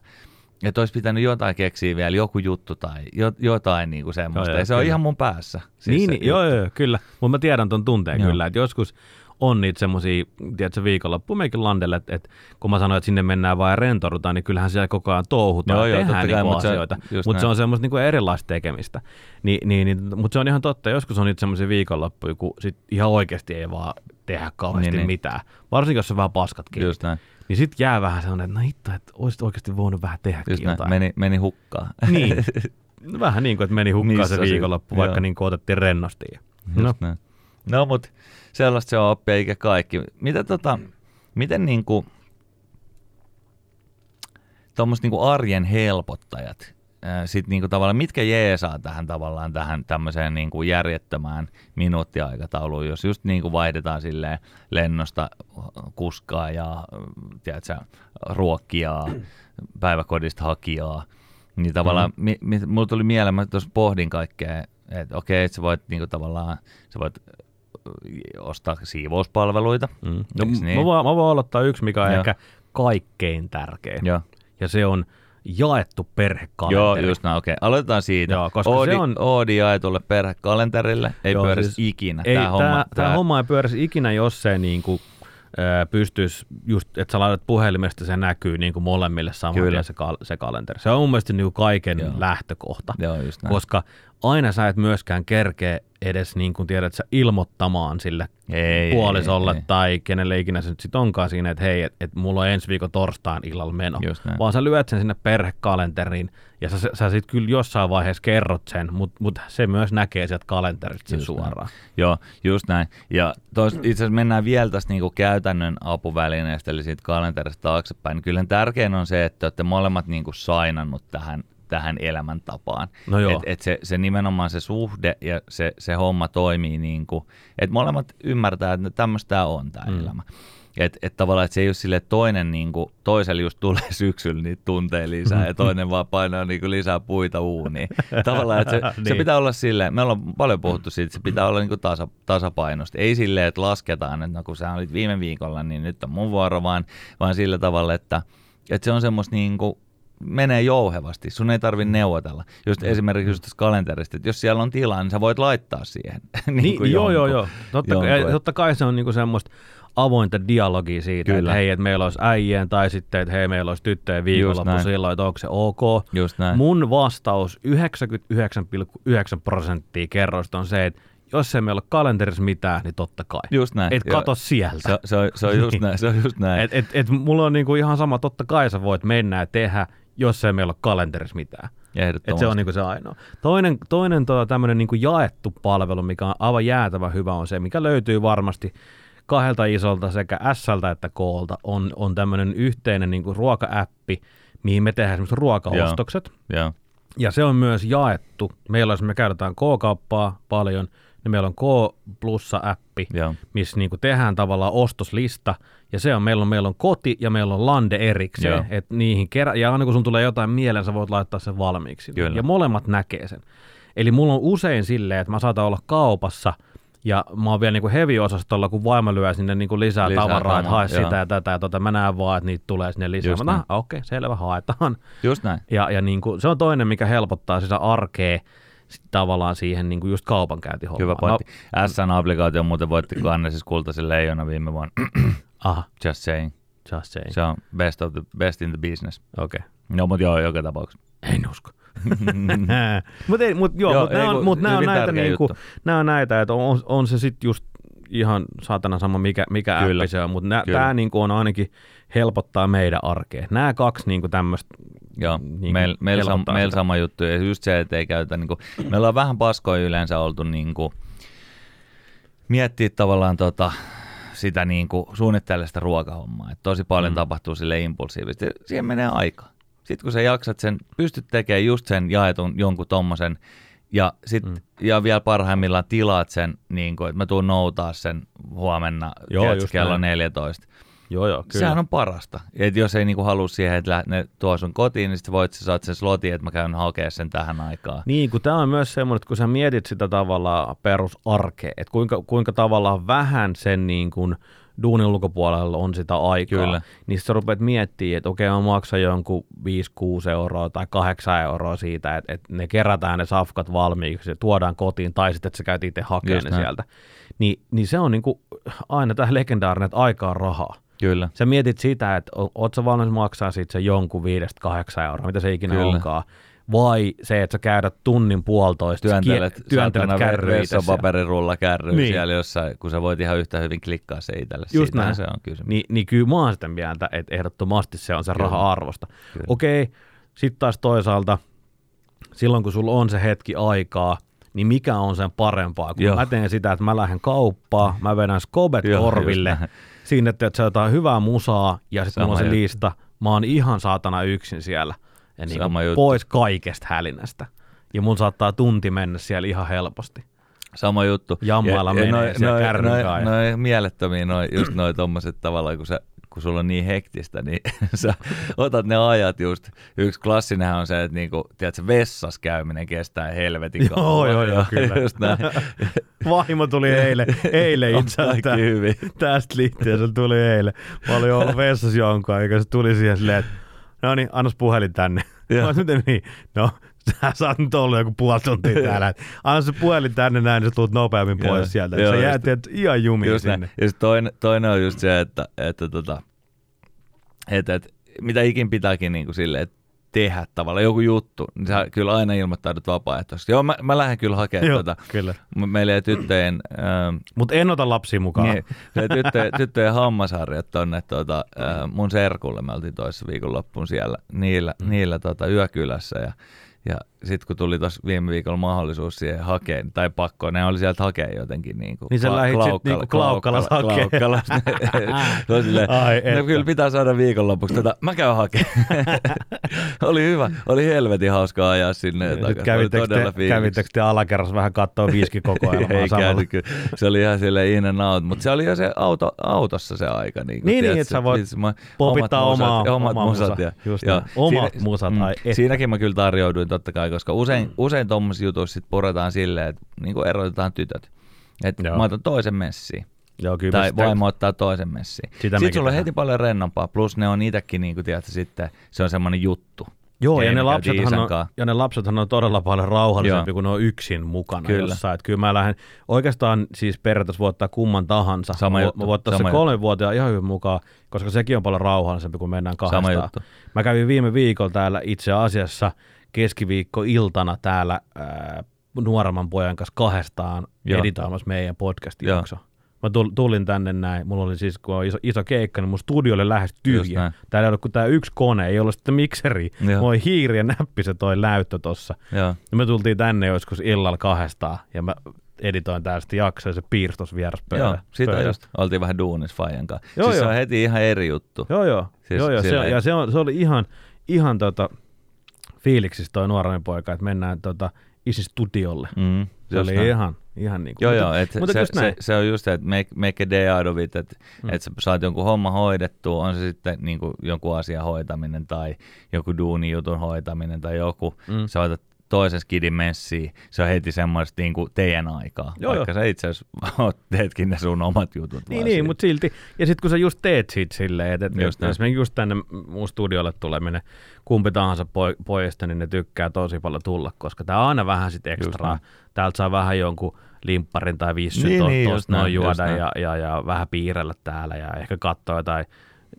että olisi pitänyt jotain keksiä vielä, joku juttu tai jo, jotain niinku semmoista. Joo, joo, ja se on kyllä. ihan mun päässä. Siis niin, niin joo, joo, kyllä. Mutta mä tiedän ton tunteen Joo. kyllä, että joskus on niitä semmoisia, tiedätkö, viikonloppu meikin landelle, että, että kun mä sanoin, että sinne mennään vaan ja rentoudutaan, niin kyllähän siellä koko ajan touhutaan Joo, ja joo, tehdään kai, niinku se- asioita. Mutta se näin. on semmoista niinku erilaista tekemistä. Ni, niin, niin, mutta se on ihan totta, joskus on niitä semmoisia viikonloppuja, kun sit ihan oikeasti ei vaan tehdä kauheasti Niin, niin. mitään. Varsinkin, jos on vähän paskatkin. Just näin. Niin sit jää vähän sellainen, että no hitto, että olisit oikeasti voinut vähän näin. jotain. Meni, meni hukkaan. Niin. No Vähän niin kuin, että meni hukkaan Missä se se- viikonloppu, vaikka joo. niin kuin otettiin rennosti. No, Just näin. No, mutta sellaista se on oppia eikä kaikki. Mitä tota, miten niinku, tuommoiset niinku arjen helpottajat, sit niinku tavallaan, mitkä jeesaa tähän tavallaan tähän tämmöiseen niinku järjettömään minuuttiaikatauluun, jos just niinku vaihdetaan silleen lennosta kuskaa ja tiedätkö, ruokkia, päiväkodista hakijaa, niin tavallaan, mm. mi, mi, mulla tuli mieleen, mä tuossa pohdin kaikkea, että okei, että sä voit niinku tavallaan, sä voit ostaa siivouspalveluita. Mm. No, niin? mä, voin, mä voin aloittaa yksi, mikä on Joo. ehkä kaikkein tärkein. Joo, Ja se on jaettu Joo perhekalenteri. just näin, okei. Aloitetaan siitä. Joo, koska Oodi, se on- Oodi jaetulle perhekalenterille ei Joo, pyörisi siis ikinä. Ei, Tämä homma, tämä homma ei pyörisi ikinä, jos se niin kuin, pystyisi just, että sä laitat puhelimesta, se näkyy niin kuin molemmille saman Kyllä. se, kal- se kalenteri. Se on mun mielestä niin kuin kaiken Joo. lähtökohta. Joo, just näin. Koska aina sä et myöskään kerkeä edes niin kuin tiedät sä ilmoittamaan sille Ei, puolisolle ei, ei. tai kenelle ikinä se nyt sit onkaan siinä, että hei, että et mulla on ensi viikon torstain illalla meno. Vaan sä lyöt sen sinne perhekalenteriin ja sä, sä sit kyllä jossain vaiheessa kerrot sen, mutta mut se myös näkee sieltä kalenterista sen Just suoraan. Näin. Joo, just näin. Ja tos, itse asiassa mennään vielä tästä niinku käytännön apuvälineestä, eli siitä kalenterista taaksepäin. Niin Kyllähän tärkein on se, että olette molemmat niinku sainannut tähän tähän elämäntapaan. No joo. Et, et se, se nimenomaan se suhde ja se, se homma toimii niin kuin, että molemmat ymmärtää, että tämmöistä tämä on tämä Mm. elämä. Että et tavallaan, että se ei ole sille toinen, niin kuin, toiselle just tulee syksyllä niitä tunteja lisää ja toinen vaan painaa niin kuin lisää puita uuniin. Tavallaan, että se, niin. se Niin. pitää olla silleen, me ollaan paljon puhuttu siitä, että se pitää olla niin kuin tasa, tasapainosta. Ei silleen, että lasketaan, että no kun sä olit viime viikolla, niin nyt on mun vuoro, vaan, vaan sillä tavalla, että, että se on semmoista niin kuin, menee jouhevasti, sun ei tarvi neuvotella. Just esimerkiksi just tässä kalenterista, että jos siellä on tilaa, niin sä voit laittaa siihen. Niin, kuin joo, joo, jonkun. joo. Totta, jonkun, kai, et- totta kai se on niinku semmoista avointa dialogia siitä, Kyllä. että hei, että meillä olisi äijien tai sitten, että hei, meillä olisi tyttöjen viikonloppu silloin, että onko se ok. Just näin. Mun vastaus 99,9 prosenttia kerroista on se, että jos ei meillä ole kalenterissa mitään, niin totta kai. Just näin. Et Joo. kato sieltä. Se, se, on, se on just Niin. näin, se on just näin. Et, et, et mulla on niinku ihan sama, totta kai sä voit mennä ja tehdä, jos ei meillä ole kalenterissa mitään. Et se on niinku se ainoa. Toinen, toinen tuo tämmöinen niinku jaettu palvelu, mikä on aivan jäätävä hyvä, on se, mikä löytyy varmasti kahdelta isolta sekä S-ltä että Kolta, on, on tämmöinen yhteinen niinku ruoka-appi, mihin me tehdään esimerkiksi ruokaostokset. Joo. Ja se on myös jaettu. Meillä, jos me käytetään K-kauppaa paljon, niin meillä on K Plussa-appi, Joo. missä niinku tehdään tavallaan ostoslista, ja se on, meillä on, meillä on koti ja meillä on lande erikseen, Joo. että niihin kerä, ja aina kun sun tulee jotain mieleen, sä voit laittaa sen valmiiksi. Kyllä. Ja molemmat näkee sen. Eli mulla on usein silleen, että mä saatan olla kaupassa, ja mä oon vielä niinku heavy-osastolla, kun vaimo lyö sinne niinku lisää, Lisää tavaraa, että hae sitä ja tätä ja tota. Mä näen vaan, että niitä tulee sinne lisää. Just Mä. "Ah, okei, okay, selvä, haetaan. Just näin. Ja, ja niin kuin, se on toinen, mikä helpottaa sitä arkea sit tavallaan siihen niin kuin just kaupankäyntihommaan. Hyvä pointti. SN-applikaatio muuten voitti Cannesissa kultaisen leijona viime vuonna. Aha, Just saying. just saying. Se on best, of the, best in the business. Okei. Okay. No, mutta joo, joka tapauksessa. En usko. mutta mut, joo, Joo, mut ei nämä on, mut nää on näitä, niinku, nää on näitä, että on, on se sitten just ihan saatana sama, mikä, mikä Kyllä. se on, mutta tämä niinku on ainakin helpottaa meidän arkea. Nämä kaksi niinku tämmöistä Joo, Niin meillä meil, sam, meil sama juttu. Ja just se, että ei käytä, niin kuin, me ollaan vähän paskoja yleensä oltu niin kuin, miettiä tavallaan tota, sitä niin kuin, suunnittele sitä ruokahommaa. Et tosi paljon mm. tapahtuu sille impulsiivisesti. Siihen menee aika. Sitten kun sä jaksat sen, pystyt tekemään just sen jaetun jonkun tommosen, ja, sit, mm. ja vielä parhaimmillaan tilaat sen, niin kuin, että mä tuun noutaa sen huomenna Joo, tiedätkö, kello näin. 14. Joo, joo, kyllä. Sehän on parasta. Et jos ei niinku halua siihen, että ne tuo sun kotiin, niin sitten voit sä saat sen slotin, että mä käyn hakemaan sen tähän aikaan. Niin, kun tämä on myös semmoinen, että kun sä mietit sitä tavallaan perusarkea, että kuinka, kuinka tavallaan vähän sen niin kuin duunin ulkopuolella on sitä aikaa, Kyllä. niin sä rupeat miettimään, että okei, mä maksan jonkun 5-6 euroa tai 8 euroa siitä, että, että ne kerätään ne safkat valmiiksi ja tuodaan kotiin, tai sitten, että sä käyt itse hakemaan Just ne näin. sieltä. Niin, niin se on niin kuin aina tämä legendaarinen, että aika on rahaa. Kyllä. Sä mietit sitä, että oot sä valmis maksaa siitä se jonkun 5-8 euroa, mitä se ikinä Kyllä. onkaan, vai se, että sä käydät tunnin puolitoista, Työntelet, kie- työntelet siellä. vessapaperirulla kärryy Niin. siellä jossain, kun sä voit ihan yhtä hyvin klikkaa se itselle. Just Siitähän näin. se on kysymys. Niin, niin kyllä mä oon sitä mieltä, että ehdottomasti se on se Kyllä. raha-arvosta. Kyllä. Okei, sitten taas toisaalta, silloin kun sulla on se hetki aikaa, niin mikä on sen parempaa? Kun Joo. mä teen sitä, että mä lähden kauppaan, mä vedän skobet Joo, korville, sinne, että se jotain hyvää musaa, ja sitten mulla on se juttu. lista. Mä oon ihan saatana yksin siellä. Ja niin kuin pois kaikesta hälinästä. Ja mun saattaa tunti mennä siellä ihan helposti. Sama juttu. Jammailla menee siellä kärryn noi, kanssa. noi mielettömiä, noi, just noi tommoset tavallaan, kun, sä, kun sulla on niin hektistä, niin sä otat ne ajat just. Yksi klassinenhan on se, että niinku, tiedätkö, vessas käyminen kestää helvetin Joo, kauan. joo, joo, kyllä. Just näin. Vaimo tuli eilen, eilen On itse hyvin. tästä liittyen, se tuli eilen. Mä olin ollut vessassa jonkun aikaa, se tuli siihen silleen, että no niin, annas puhelin tänne. Joo. Mä miten niin? No, sä nyt olla joku puoli tuntia täällä. Anna se puhelin tänne näin, niin sä tulet nopeammin Joo, pois sieltä. joo, Sä just- jäät tiedät, ihan jumiin Just sinne. näin. Ja toinen, toinen on just se, että, että, tota, että, että mitä ikin pitääkin niin kuin silleen, että tehdä tavallaan joku juttu, niin sä kyllä aina ilmoittaudut vapaaehtoisesti. Joo, mä, mä lähden kyllä hakemaan Joo, tota. kyllä. Meillä ei tyttöjen, ähm, Mutta en ota lapsia mukaan. niin, tyttöjen, tyttöjen hammasharjat tonne tota, äh, mun serkulle. Me oltiin toissa viikonloppuun siellä niillä, mm. niillä tota, yökylässä ja ja sitten kun tuli tuossa viime viikolla mahdollisuus siihen hakea, tai pakko, ne oli sieltä hakea jotenkin niin kuin Niin sä lähdit sit niinku Klaukkalas hakee. Klaukkalas. Silleen, Ai no kyllä pitää saada viikonlopuksi. Tota, mä käyn hakemaan. oli hyvä. Oli helvetin hauskaa ajaa sinne. ja Nyt kävittekö te, kävittekö te alakerrassa vähän katsoa viiskikokoelmaa Ei samalla? käynyt kyllä. Se oli ihan sille in and out, mutta se oli jo se auto, autossa se aika. Niin, Niin, niin, että sä voit popittaa omaa- omat omaa musat. musa. Ja, Just näin. Omat musat, ai että. Siinäkin mä kyllä tarjouduin totta kai, koska usein, mm. usein tuommoisissa jutuissa sit puretaan silleen, että niin erotetaan tytöt. Että mä otan toisen messiin. Joo, kyllä tai sitä- vaimo ottaa toisen messiin. Sitä Sitten sulla on heti paljon rennompaa, plus ne on itsekin, niin kuin tiedätkö, sitten se on semmoinen juttu. Joo, ja, ne lapsethan on, ja ne lapsethan on todella paljon rauhallisempi, Joo. kun ne on yksin mukana Kyllä. jossain. Et kyllä mä lähden, oikeastaan siis periaatteessa voi ottaa kumman tahansa. Sama mä, juttu, mä sama se juttu. kolmenvuotiaan ihan hyvin mukaan, koska sekin on paljon rauhallisempi, kun mennään kahdestaan. Sama juttu. Mä kävin viime viikolla täällä itse asiassa keskiviikko-iltana täällä ää, nuoremman pojan kanssa kahdestaan Joo. editoimassa meidän podcastin Joo. jakso. Mä tul- tulin tänne näin, mulla oli siis, kun on iso, iso keikka, niin mun studio oli lähes tyhjä. Täällä ei ollut kuin tää yksi kone, ei ollut sitten mikseri. Joo. Mulla oli hiiri ja näppi se toi näyttö tossa. Joo. Ja me tultiin tänne joskus illalla kahdestaan ja mä editoin tää sitten jakso ja se piirstos vieras Joo, pöydä. sitä pöydästä. just. Oltiin vähän duunis Fajan kanssa. Joo, siis se joo. on heti ihan eri juttu. Joo, joo. Siis joo, joo se, ja se, on, se oli ihan, ihan tota, fiiliksissä toi nuorempi poika, että mennään tota, isi studiolle. Mm, Se oli näin. ihan, Ihan niin kuin. Joo, mutta, joo, et mutta se, se, se, on just se, että make, make a day out of it, että Mm. et sä saat jonkun homma hoidettua, on se sitten niin kuin jonkun asian hoitaminen tai joku duunijutun hoitaminen tai joku, mm. sä otat toisen skidin messiin, se on heti semmoista niin kuin teidän aikaa, Joo, vaikka sä itse asiassa teetkin ne sun omat jutut. Niin, niin mutta silti. Ja sitten kun sä just teet siitä silleen, että, että Just näin. esimerkiksi just tänne mun studiolle tuleminen, kumpi tahansa poi, pojista, niin ne tykkää tosi paljon tulla, koska tää on aina vähän sit ekstraa. Täältä saa vähän jonkun limpparin tai vissyn Niin, niin, niin, tuosta just noin juoda ja, ja, ja, vähän piirrellä täällä ja ehkä katsoa jotain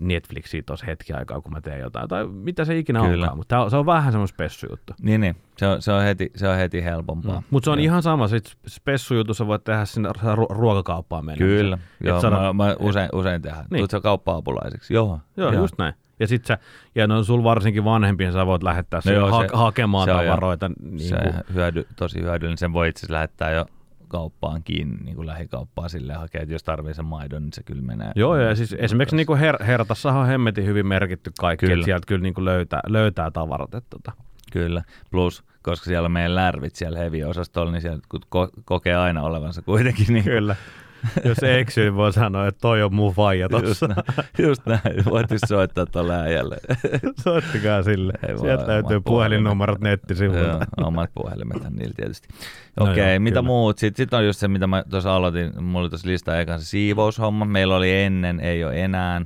Netflixiä tuossa hetki aikaa, kun mä teen jotain, tai mitä se ikinä Kyllä. onkaan, mutta se on vähän semmoinen spessujuttu. Niin, niin. Se, on, se, on heti, se on heti helpompaa. Mm. Mutta se on Joo. ihan sama, sit spessujutussa voit tehdä sinne ru- ruokakauppaan mennä. Kyllä, Et joo, saada- mä, mä usein, usein tehdään. Niin. Tuut sä kauppa-apulaiseksi? Joo. Joo, just näin. Ja sit sä, ja no sul varsinkin vanhempien sä voit lähettää No joo, ha- se- hakemaan se on tavaroita. Se Niin on kuin, hyödy, tosi hyödyllinen. Sen voi itse lähettää jo kauppaan kiinni, niin kuin lähikauppaan silleen hakea, että jos tarvii sen maidon, niin se kyllä menee. joo, ja siis esimerkiksi niin kuin her- Hertassahan on hemmetin hyvin merkitty kaikki, Kyllä. että sieltä kyllä niin kuin löytää, löytää tavarat. Että tota. Kyllä, plus koska siellä on meidän lärvit siellä heavy-osastolla, niin siellä ko- kokee aina olevansa kuitenkin niin Kyllä. Jos eksyy, niin voi sanoa, että toi on mun faija Just tossa. näin, just näin. Voitais soittaa tuolle äijälle. Soittakaa sille. Ei Sieltä löytyy puhelinnumerot Joo, nettisivuilta. omat puhelimethan niillä tietysti. No Okei, okay, joo, mitä kyllä. muut? Sitten sit on just se, mitä mä tuossa aloitin. Mulla oli tuossa lista ekan se siivoushomma. Meillä oli ennen, ei ole enää.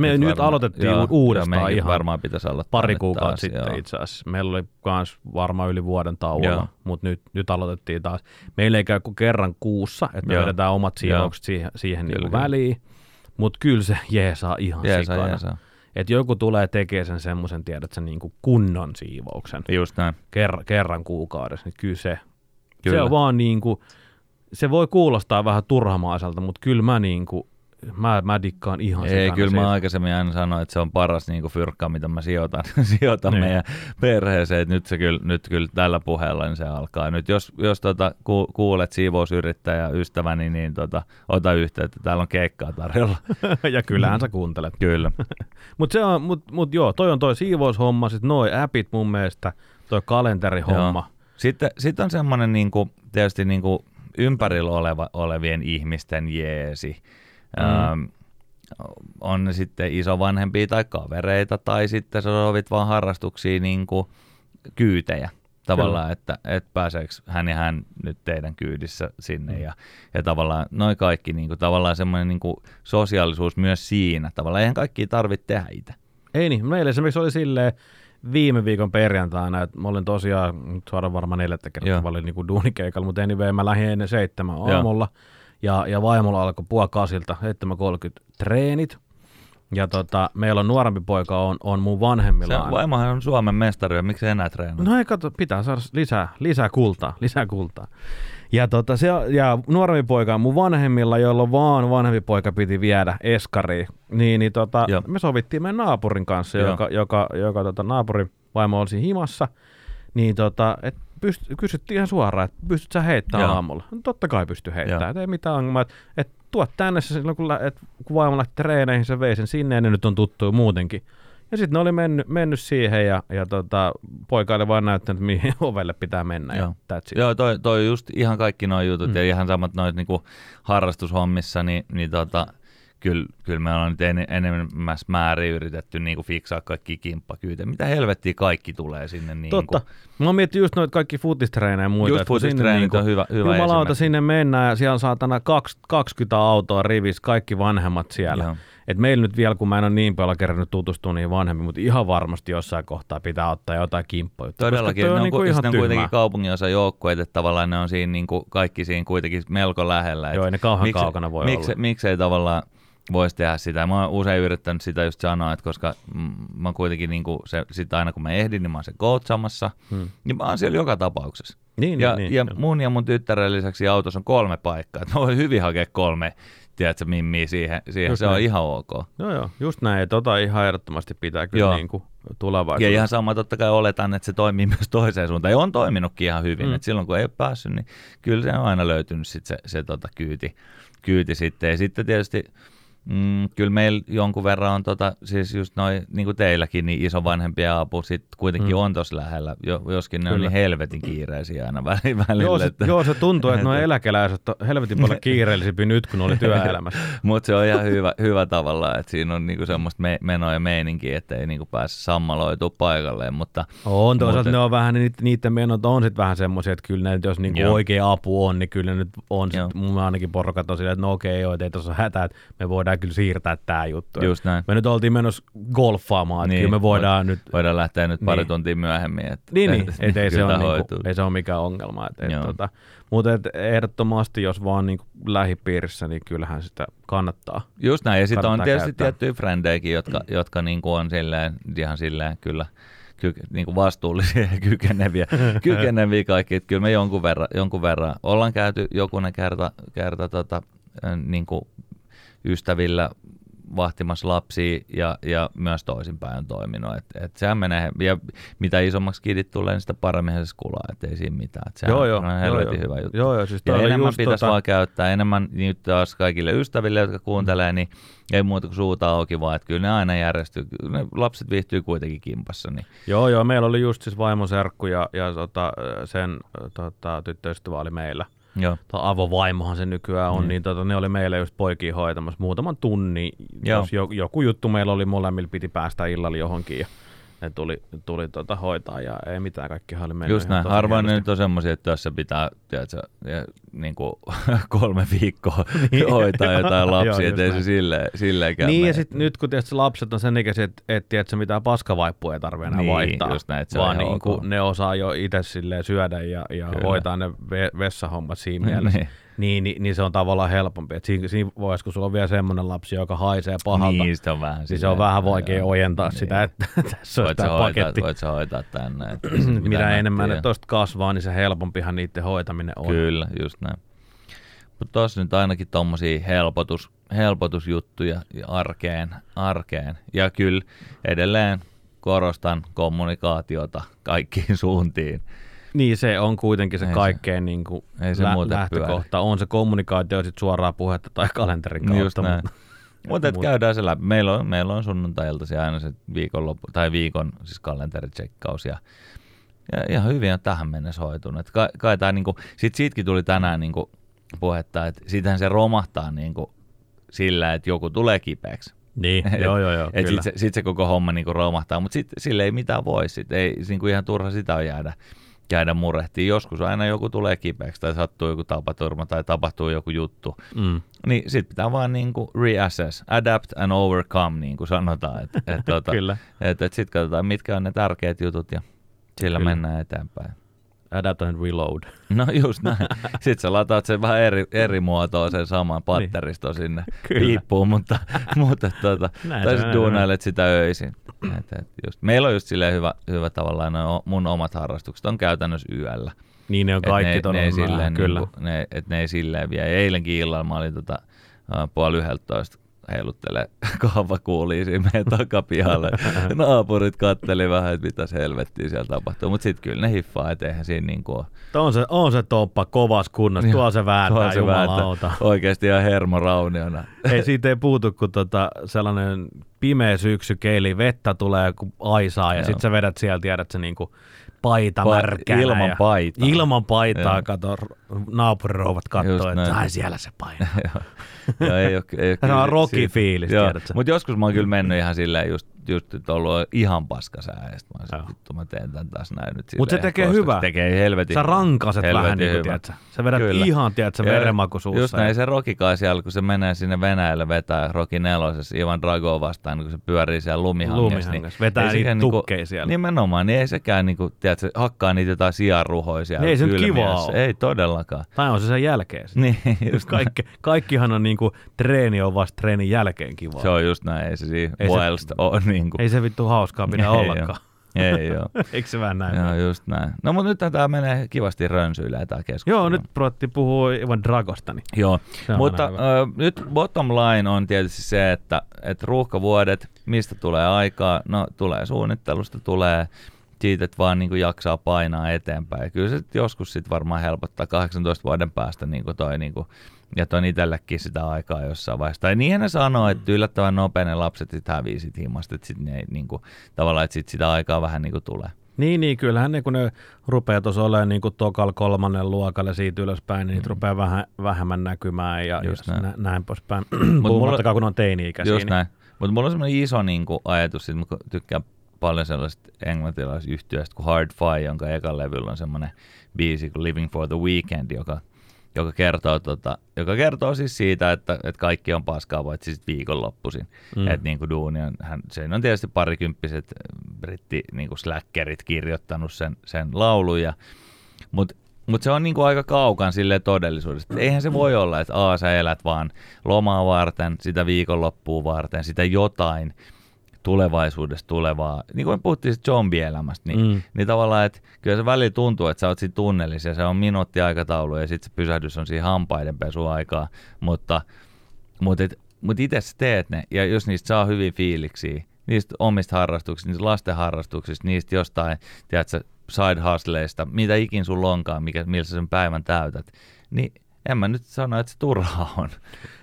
Me nyt aloitettiin u- uudestaan ihan varmaan pitäisi aloittaa Pari nyt kuukautta taas, sitten joo. itse asiassa. Meillä oli kans varmaan yli vuoden tauolla, Joo. mutta nyt, nyt aloitettiin taas. Meillä ei käy kuin kerran kuussa, että me Joo. vedetään omat Joo. siivoukset siihen, siihen Kyllä, niin väliin. Mutta kyllä se jeesaa ihan Jeesaa, sikana. jeesaa. Että joku tulee tekemään sen semmoisen, tiedät sä, niin kuin kunnon siivouksen Just näin. ker- kerran kuukaudessa, niin kyllä se, Kyllä. se on vaan niin kuin, se voi kuulostaa vähän turhamaiselta, mutta kyllä mä niin kuin, mä, mä dikkaan ihan Ei, kyllä siitä. mä aikaisemmin aina sanoin, että se on paras niin kuin fyrkka, mitä mä sijoitan, sijoitan Niin. meidän perheeseen. Että nyt, se kyllä, nyt kyllä tällä puheella niin se alkaa. Nyt jos, jos tota, ku, kuulet siivousyrittäjä ystäväni, niin tota, ota yhteyttä. Täällä on keikkaa tarjolla. ja kyllähän sä kuuntelet. kyllä. Mutta se on, mut, mut joo, toi on toi siivoushomma, sit noi appit mun mielestä, toi kalenterihomma. Sitten sit on semmoinen niin kuin, tietysti niin kuin ympärillä oleva, olevien ihmisten jeesi. Mm. Mm. on ne sitten isovanhempia tai kavereita tai sitten sä sovit vaan harrastuksia niin kuin kyytejä. Tavallaan, että, että pääseekö hän ja hän nyt teidän kyydissä sinne. Mm. Ja, ja tavallaan noin kaikki, niin kuin, tavallaan semmoinen niin kuin sosiaalisuus myös siinä. Tavallaan eihän kaikki tarvitse tehdä itse. Ei niin, meillä esimerkiksi oli silleen viime viikon perjantaina, että mä olin tosiaan, nyt saadaan varmaan neljättä kertaa, Joo. mä olin niinku duunikeikalla, mutta anyway, mä lähdin ennen seitsemän aamulla, ja, ja vaimolla alkoi puoli kasilta, 7.30 treenit, ja tota, meillä on nuorempi poika, on, on mun Se vanhemmillaan. on, vaimohan on Suomen mestari, ja miksi enää treenaa? No ei kato, pitää saada lisää, lisää kultaa, lisää kultaa. Ja, tota, se, ja nuorempi poika on mun vanhemmilla, jolloin vaan vanhempi poika piti viedä eskariin. Niin, niin tota, Joo. me sovittiin meidän naapurin kanssa, Joo. joka, joka, joka tota, naapurin vaimo olisi himassa. Niin tota, et pyst, kysyttiin ihan suoraan, että pystyt sä heittämään Joo. aamulla? No, totta kai pysty heittämään, ei mitään ongelmaa. Et, et tuo tänne se silloin, kun, lä- et, kun vaimo lähti treeneihin, se vei sen sinne ja ne nyt on tuttuja muutenkin. Ja sitten ne oli mennyt, mennyt siihen ja, ja tota, poika oli vaan näyttänyt, mihin ovelle pitää mennä. Joo. Ja. Joo, toi, toi just ihan kaikki nuo jutut mm. ja ihan samat noit niinku harrastushommissa, niin, niin tota, kyllä, kyllä me ollaan nyt en, enemmässä määrin yritetty niinku fiksaa kaikki kimppakyytä. Mitä helvettiä kaikki tulee sinne niinku. Totta. Mä oon miettinyt just noita kaikki futistreenejä ja muita. Just futistreenit niinku- on hyvä, hyvä Jumalauta, sinne mennään ja siellä on saatana kaks- 20 autoa rivissä, kaikki vanhemmat siellä. Joo. Et meillä nyt vielä, kun mä en ole niin paljon kerännyt tutustua niihin vanhempiin, mutta ihan varmasti jossain kohtaa pitää ottaa jotain kimppoja. Todellakin, ne on, niinku ku, ihan on kuitenkin kaupungin osa joukkueet, että tavallaan ne on siinä niinku, kaikki siinä kuitenkin melko lähellä. Joo, ei ne kauhean kaukana voi miksi, olla. Miksei tavallaan voisi tehdä sitä. Mä oon usein yrittänyt sitä just sanoa, että koska mä kuitenkin niinku se, sit aina kun mä ehdin, niin mä oon se coachamassa, Hmm. niin mä oon siellä joka tapauksessa. Niin, ja, niin, ja niin. mun ja mun tyttären lisäksi autossa on kolme paikkaa. Mä voin hyvin hakea kolme, tiedätkö, mimmiä siihen. siihen. Just Se on näin. ihan ok. Joo, joo, just näin. Ja tota ihan ehdottomasti pitää kyllä Joo. niin kuin tulevaisuudessa. Ja ihan sama totta kai oletan, että se toimii myös toiseen suuntaan. Ja on toiminutkin ihan hyvin. Mm. Et silloin kun ei ole päässyt, niin kyllä se on aina löytynyt sit se, se tota kyyti, kyyti sitten. Ja sitten tietysti Mm, kyllä meillä jonkun verran on, tota, siis just noin, niin kuin teilläkin, niin isovanhempien apu sit kuitenkin mm. on tuossa lähellä, jo, joskin ne kyllä. on niin helvetin kiireisiä aina välillä. Joo, se, joo, se tuntuu, että nuo eläkeläiset on helvetin paljon kiireellisempi nyt, kun oli työelämässä. Mutta se on ihan hyvä, hyvä tavalla, että siinä on niinku semmoista me, menoa ja meininkiä, että ei niinku pääse sammaloitua paikalleen. Mutta, on, toisaalta mutta, ne on vähän, niin niiden menot on sitten vähän semmoisia, että kyllä ne, jos niinku oikea apu on, niin kyllä ne nyt on, sit, mun ainakin porukat on silleen, että no okei, joo, että ei tuossa hätää, että me voidaan kyllä siirtää tämä juttu. Just näin. Me nyt oltiin menossa golfaamaan, niin, kyllä me voidaan nyt... Voidaan lähteä nyt pari niin. tuntia myöhemmin. Että, niin, niin. Et, ei, se on niinku, ei se ole mikään ongelma. Et, et, tota, mutta et ehdottomasti, jos vaan niinku lähipiirissä, niin kyllähän sitä kannattaa. Just näin, ja sitten on tietysti käyttää. tiettyjä frendejäkin, jotka, mm. jotka niinku on silleen, ihan silleen kyllä ky, niin kuin vastuullisia ja kykeneviä, kykeneviä kaikki. Että kyllä me jonkun verran, jonkun verran ollaan käyty jokunen kerta, kerta tota, niin kuin ystävillä vahtimassa lapsia ja, ja myös toisinpäin on toiminut. Et, et sehän menee, ja mitä isommaksi kidit tulee, niin sitä paremmin se kulaa, että ei siinä mitään. Et sehän joo, joo, on helvetin joo, hyvä juttu. Joo, joo, siis ja enemmän pitäisi tota... vaan käyttää, enemmän nyt taas kaikille ystäville, jotka kuuntelee, niin ei muuta kuin suuta auki, vaan että kyllä ne aina järjestyy. Ne lapset viihtyy kuitenkin kimpassa. Niin. Joo, joo, meillä oli just siis vaimoserkku ja, ja tota, sen tota, tyttöystävä oli meillä – Joo. tai avovaimohan se nykyään on, mm. niin tota, ne oli meille just poikia hoitamassa muutaman tunnin. Joo. Jos joku juttu meillä oli, molemmilla piti päästä illalla johonkin ja ne tuli, tuli tota hoitaa ja ei mitään, kaikki oli mennyt Just näin, harvoin ne nyt on semmoisia, että tässä pitää tiedätkö, ja, niin kuin kolme viikkoa niin. hoitaa jotain lapsia, ettei se silleen, silleen käy. Niin ja sitten nyt kun tiedätkö, lapset on sen ikäisiä, että et, tiedätkö, mitään paskavaippuja ei tarvitse enää niin, vaihtaa, just näin, vaan niin kuin ne osaa jo itse syödä ja, ja hoitaa ne vessahommat siinä mielessä. niin niin, niin, niin se on tavallaan helpompi. Et siinä, siinä vaiheessa, kun sulla on vielä semmoinen lapsi, joka haisee pahalta, niin, se on vähän, niin se on vähän vaikea joo, ojentaa niin. sitä, että tässä on tämä paketti. Voit sä hoitaa tänne. Että Mitä enemmän ne tuosta kasvaa, niin se helpompihan niiden hoitaminen on. Kyllä, just näin. Mutta tuossa nyt ainakin tuommoisia helpotus, helpotusjuttuja arkeen, arkeen. Ja kyllä edelleen korostan kommunikaatiota kaikkiin suuntiin. Niin, se on kuitenkin se ei kaikkein se, niin kuin ei se lä- lähtökohta. Pyöri. On se kommunikaatio sit suoraa puhetta tai kalenterin kautta. Just näin. Mutta et käydään se läpi. Meillä on, meillä on sunnuntailta se aina se viikonloppu, tai viikon siis kalenteritsekkaus ja, ja ihan hyvin on tähän mennessä hoitunut. Kai, kai tää, niinku, sit siitäkin tuli tänään niinku, puhetta, että siitähän se romahtaa niinku, sillä, että joku tulee kipeäksi. Niin, et, joo, joo, joo, Sitten se, sit se koko homma niinku romahtaa, mutta sille ei mitään voi. Sit ei niinku ihan turha sitä on jäädä käydä murehtiin. Joskus aina joku tulee kipeäksi tai sattuu joku tapaturma tai tapahtuu joku juttu. Mm. Niin sit pitää vaan niin kuin reassess, adapt and overcome, niin kuin sanotaan. Et, et, tuota, Kyllä. Et, et sitten katsotaan, mitkä on ne tärkeät jutut ja sillä Kyllä. mennään eteenpäin. Adapt and reload. No just näin. Sitten sä lataat sen vähän eri, eri muotoa sen saman patteristo niin. sinne piippuun, mutta, mutta tuota, tai sitten duunailet sitä öisin. Et, et just. Meillä on just silleen hyvä, hyvä tavallaan, no, mun omat harrastukset on käytännössä yöllä. Niin ne on kaikki et ne, ne, ei silleen, kyllä. Niin ne, et ne ei silleen vie. Eilenkin illalla mä olin tota, puoli yhdeltä heiluttelee kahvakuulia siinä meidän takapihalle. Naapurit katteli vähän, että mitäs helvettiä siellä tapahtuu, mutta sitten kyllä ne hiffaa, että eihän siinä niin kuin on se, on se toppa kovas kunnossa, tuo se vääntää, se jumalauta. Oikeasti ihan hermo rauniona. Ei siitä ei puutu, kun tota, sellainen pimeä syksy keili, vettä tulee kun aisaa ja sitten sä vedät sieltä, tiedät sä niinku paita pa- märkänä. Ilman paitaa. Ilman paitaa, kato, naapurirouvat katsoo, että ai siellä se painaa. Joo, ei ole, ei ole Tämä on rocky-fiilis, Mutta joskus mä oon kyllä mennyt ihan silleen just just että ollut ihan paskasää, ja sitten mä, vittu, mä teen tämän taas näin nyt Mutta se tekee hyvää. tekee helvetin Sä rankaset helvetin vähän niin kuin, tiedätkö? Sä vedät Kyllä. ihan, tiedätkö, verenmaku suussa. Just näin, se rokikaa siellä, kun se menee sinne Venäjälle vetää Roki nelosessa Ivan Drago vastaan, kun se pyörii siellä lumihangessa. Lumihangessa, niin vetää niitä niinku, tukkeja siellä. Nimenomaan, niin ei sekään, niinku, tiedätkö, hakkaa niitä jotain sianruhoja siellä Ei se nyt kivaa ole. Ei todellakaan. Tai on se sen jälkeen. Niin, just Kaikki, kaikkihan on niinku, treeni on vasta treenin jälkeen kivaa. Se on just näin, ei se siinä ei se, on niin kuin. Ei se vittu hauskaa pidä ei ollenkaan. Ei joo. Eikö se vähän näin? Joo, just näin. No mutta nyt tämä menee kivasti rönsyilemään tämä keskustelu. Joo, nyt Protti puhuu Ivan Dragosta. Niin joo, mutta äh, nyt bottom line on tietysti se, että, että ruuhkavuodet, mistä tulee aikaa? No tulee suunnittelusta, tulee siitä, että vaan niin kuin jaksaa painaa eteenpäin. Ja kyllä se joskus sitten varmaan helpottaa 18 vuoden päästä niin kuin toi, niin kuin, ja on itsellekin sitä aikaa jossain vaiheessa. Tai niinhän ne sanoo, että yllättävän nopein ne lapset sitten hävii sit himmasta, että sitten ne ei, niin kuin, tavallaan, että sit sitä aikaa vähän niin kuin tulee. Niin, niin, kyllähän ne, kun ne rupeaa tuossa olemaan niin kuin tokal kolmannen luokalle siitä ylöspäin, niin niitä Mm. rupeaa vähän vähemmän näkymään ja Just ja näin. näin, poispäin. mulla- Puhumattakaan, kun on teini-ikäisiä. Just niin- näin. Mutta mulla on semmoinen iso niin kuin, ajatus, että mä tykkään paljon sellaisesta englantilaisyhtiöstä kuin Hard Fi, jonka ekan levyllä on semmoinen biisi kuin Living for the Weekend, joka, joka, kertoo, tota, joka kertoo siis siitä, että, että kaikki on paskaa paitsi sit viikonloppuisin. Mm. Että niin kuin duuni on, hän, sen on tietysti parikymppiset britti niin kuin släkkerit kirjoittanut sen, sen laulun, ja, mutta mutta se on niinku aika kaukan sille todellisuudesta. Eihän se voi olla, että a, sä elät vaan lomaa varten, sitä viikonloppua varten, sitä jotain tulevaisuudesta tulevaa. Niin kuin me puhuttiin zombielämästä, niin, Mm. niin tavallaan, että kyllä se välillä tuntuu, että sä oot siinä tunnelissa ja se on minuuttiaikataulu ja sitten se pysähdys on siinä hampaiden pesuaikaa, mutta, mutta, et, mutta itse sä teet ne ja jos niistä saa hyviä fiiliksiä, niistä omista harrastuksista, niistä lasten harrastuksista, niistä jostain, tiedätkö, side hustleista, mitä ikin sulla onkaan, mikä, millä sä sen päivän täytät, niin en mä nyt sano, että se turhaa on.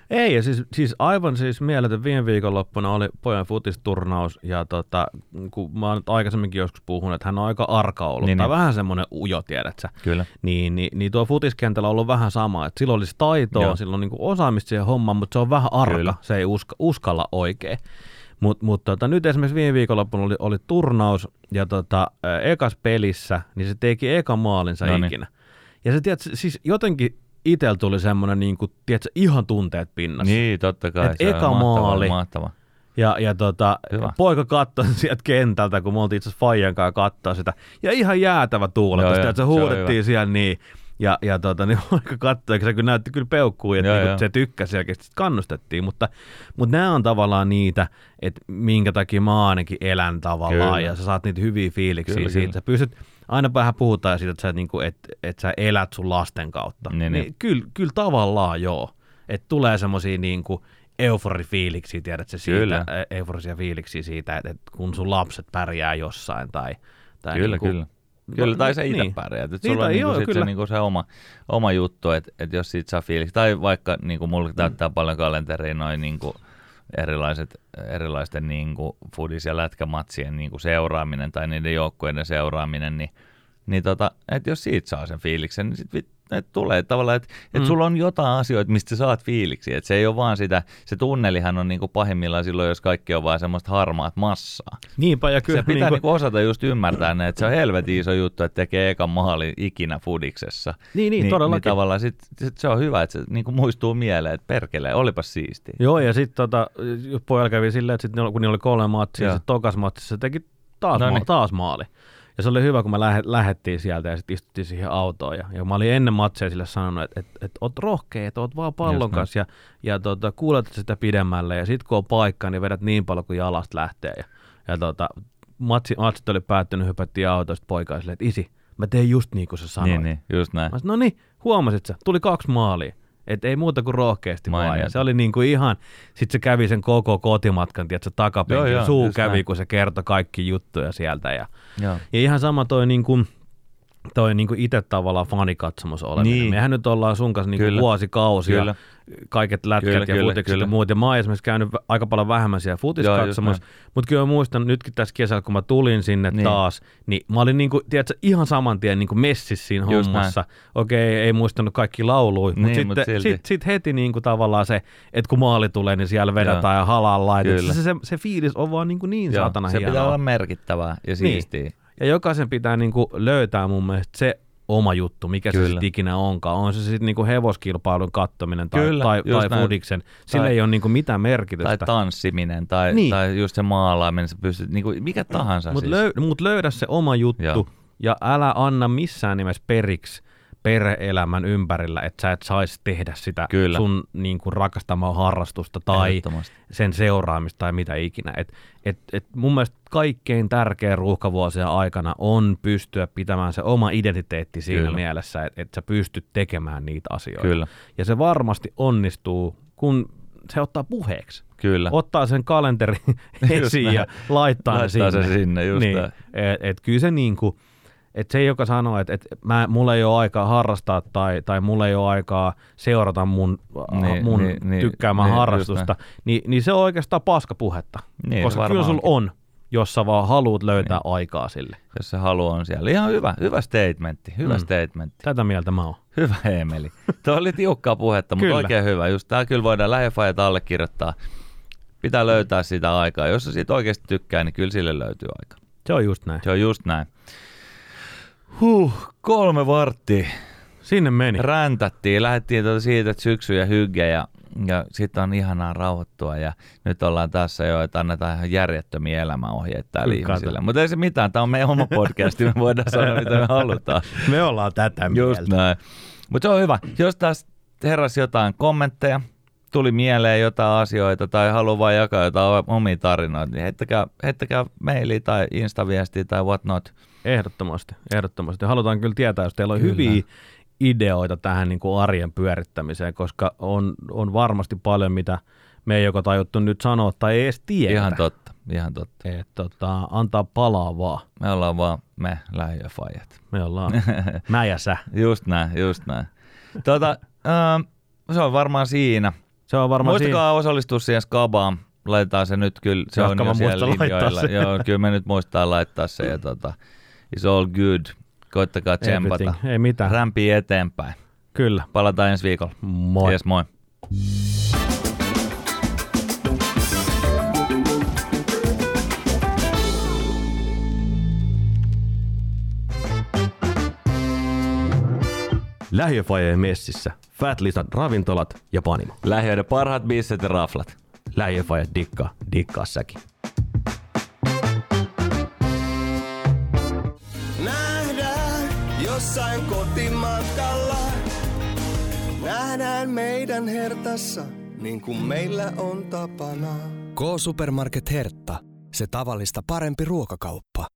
Ei, ja siis, siis aivan siis mieletön viime viikonloppuna oli pojan futisturnaus, ja tota, kun mä oon nyt aikaisemminkin joskus puhunut, että hän on aika arka ollut, Niin, tai niin. vähän semmoinen ujo, tiedät sä. Kyllä. Niin, niin, niin tuo futiskentällä on ollut vähän sama, että sillä olisi taitoa, Joo. sillä on niin osaamista siihen hommaan, mutta se on vähän arka, Kyllä. se ei uska, uskalla oikein. Mutta mut tota, nyt esimerkiksi viime viikonloppuna oli, oli turnaus, ja tota, ekas pelissä, niin se teki eka maalinsa Noniin. ikinä. Ja se, tiedät, siis jotenkin itsellä tuli semmoinen niin kuin, tiedätkö, ihan tunteet pinnassa. Niin, totta kai. Et se on eka mahtava, maali. Mahtava. Ja, ja tota, Hyvä. poika katsoi sieltä kentältä, kun me oltiin itse asiassa Fajan kanssa katsoa sitä. Ja ihan jäätävä tuuletus, että se huudettiin siellä niin. Ja, ja tota, niin poika katsoi, se kyllä näytti kyllä peukkuun, että joo. se tykkäsi sit kannustettiin. Mutta, mutta nämä on tavallaan niitä, että minkä takia mä ainakin elän tavallaan, Kyllä. ja sä saat niitä hyviä fiiliksiä Kyllä, siitä. kyllä. Sä pystyt, aina vähän puhutaan siitä, että sä, niinku, et, et sä elät sun lasten kautta. Niin, niin. Kyllä, kyllä tavallaan joo. Että tulee semmosia niinku euforifiiliksiä, tiedätkö siitä, Kyllä. e- euforisia fiiliksiä siitä, että, että kun sun lapset pärjää jossain tai, tai Kyllä, niinku, kyllä. Kyllä, tai sä itse niin. niin. pärjäät. Et Niin, sulla on niinku joo, sit se, kyllä. niinku se oma, oma juttu, että et jos siitä saa fiiliksi. Tai vaikka niinku mulla täyttää paljon kalenteriin noin niinku erilaiset, erilaisten niinku fudis- ja lätkämatsien niinku seuraaminen tai niiden joukkueiden seuraaminen, niin, niin tota, et jos siitä saa sen fiiliksen, niin sit et tulee tavallaan, että et Mm. sulla on jotain asioita, mistä sä saat fiiliksi. Et se ei ole vaan sitä, se tunnelihan on niinku pahimmillaan silloin, jos kaikki on vaan semmoista harmaat massaa. Niinpä, ja Kyllä, se pitää niinku, niinku osata just ymmärtää ne, että se on helvetin iso juttu, että tekee ekan maali ikinä fudiksessa. Niin, niin, niin, todellakin. niin tavallaan sit, sit se on hyvä, että se niinku muistuu mieleen, että perkele, olipas siistiä. Joo, ja sitten tota, pojalla kävi silleen, että sit kun niillä oli kolme matsia, se tokas matsissa se teki taas, No ma- niin. taas maali. Ja se oli hyvä, kun me lähe, lähettiin sieltä ja sitten istuttiin siihen autoon. Ja, ja mä olin ennen matseja sille sanonut, että et, et, oot rohkea, että oot vaan pallon Just näin. kanssa ja, ja tota, kuulet sitä pidemmälle. Ja sit kun on paikka, niin vedät niin paljon kuin jalasta lähtee. Ja, ja tota, matsi, matsit oli päättynyt, hypättiin autosta poikaa silleen, että isi, mä teen just niin kuin sä sanoit. Niin, niin, just näin. Mä sanoin, no niin, huomasit sä, tuli kaksi maalia. Et ei muuta kuin rohkeasti vaan. Ja se oli niin kuin ihan, sit se kävi sen koko kotimatkan, tiedätkö. Joo, joo, Suu kävi, näin. kun se kertoi kaikki juttuja sieltä. Ja, Joo. ja ihan sama toi niin kuin, toi niin kuin itse tavallaan fanikatsomus oleminen. Niin. Mehän nyt ollaan sun kanssa niin kuin Kyllä. vuosikausia. Kyllä. Kaiket lätkät Kyllä, ja kyllä, futikset kyllä. ja muut. Ja mä oon esimerkiksi käynyt aika paljon vähemmän siellä futiskatsomassa. Mutta kyllä mä muistan nytkin tässä kesällä, kun mä tulin sinne Niin. taas, niin mä olin niin kuin, tiedätkö, ihan saman tien niin kuin messissä siinä Just hommassa. Okei, ei muistanut kaikki lauluja, Niin, mutta mut sitten sit, sit heti niin kuin tavallaan se, että kun maali tulee, niin siellä vedetään ja halaan laitetaan. Se, se, se fiilis on vaan niin, kuin niin Joo, saatana se hienoa. pitää olla merkittävää ja siistiä. Ja jokaisen pitää niinku löytää mun mielestä se oma juttu, mikä se Kyllä. sitten ikinä onkaan. On se sitten niinku hevoskilpailun kattominen tai, Kyllä, tai, tai näin. fudiksen. Sillä Tai- ei ole niinku mitään Tai merkitystä. tanssiminen, tai, Niin. tai just se maalaaminen, sä pystyt, niinku, mikä tahansa Mutta siis. löy- mut löydä se oma juttu Joo. ja älä anna missään nimessä periksi perhe-elämän ympärillä, että sä et saisi tehdä sitä Kyllä. sun niin kuin rakastamaa harrastusta tai sen seuraamista tai mitä ikinä. Et, et, et mun mielestä kaikkein tärkein ruuhkavuosien aikana on pystyä pitämään se oma identiteetti siinä Kyllä. mielessä, että et sä pystyt tekemään niitä asioita. Kyllä. Ja se varmasti onnistuu, kun se ottaa puheeksi. Kyllä. Ottaa sen kalenterin esiin ja laittaa, Laittaa sinne. sen sinne, just niin. et, et kyllä se niinku, että se, joka sanoo, että et mä, mulla ei ole aikaa harrastaa tai, tai mulla ei ole aikaa seurata mun, Niin, niin, mun niin, niin, tykkäämää niin, harrastusta, niin, niin se on oikeastaan paskapuhetta. Niin, koska kyllä sulla on, jos sä vaan haluat löytää niin. aikaa sille. Jos se halu on siellä. Ihan hyvä, hyvä statementti, hyvä Mm. mm. statementti. Tätä mieltä mä oon. Hyvä Emeli. Tuo oli tiukkaa puhetta, mutta Kyllä. oikein hyvä. Just tää kyllä voidaan lähefajat allekirjoittaa. Pitää löytää sitä aikaa. Jos sä siitä oikeasti tykkää, niin kyllä sille löytyy aika. Se on just näin. Se on just näin. Huh, kolme varttia. Sinne meni. Räntättiin, lähdettiin tuota siitä, että syksy ja hygge ja, ja sitten on ihanaa rauhoittua ja nyt ollaan tässä jo, että annetaan ihan järjettömiä elämäohjeita täällä ihmisille. Mutta ei se mitään, tämä on meidän oma podcast, me voidaan sanoa mitä me halutaan. Me ollaan tätä Just mieltä. näin. Mutta se on hyvä. Jos taas heräsi jotain kommentteja, tuli mieleen jotain asioita tai haluaa vain jakaa jotain omia tarinoita, niin heittäkää, heittäkää mailiä tai instaviestiä tai whatnot. Ehdottomasti, ehdottomasti. Halutaan kyllä tietää, jos teillä on Kyllä. hyviä ideoita tähän niin kuin arjen pyörittämiseen, koska on, on varmasti paljon, mitä me ei joko tajuttu nyt sanoa tai ei edes tiedä. Ihan totta, ihan totta. Et, tota, antaa palaa vaan. Me ollaan vaan me lähiöfajat. Me ollaan mä ja sä. Just näin, just näin. Tota, ähm, se on varmaan siinä. Se on varmaan Muistakaa osallistua siihen skabaan. Laitetaan se nyt kyllä, se Jahka on jo siellä linjoilla. sen. Joo, kyllä me nyt muistaa laittaa se ja tota, it's all good. Koittakaa tsempata. Everything. Ei mitään. Rämpii eteenpäin. Kyllä. Palataan ensi viikolla. Moi. Yes, moi. Lähiöfajeen messissä. Fat Lisan ravintolat ja panimo. Lähiöiden parhaat bisset ja raflat. Lähiöfajat dikkaa. Dikkaa säkin. Nähdään jossain kotimatkalla. Nähdään meidän hertassa, niin kuin meillä on tapana. K-Supermarket Hertta. Se tavallista parempi ruokakauppa.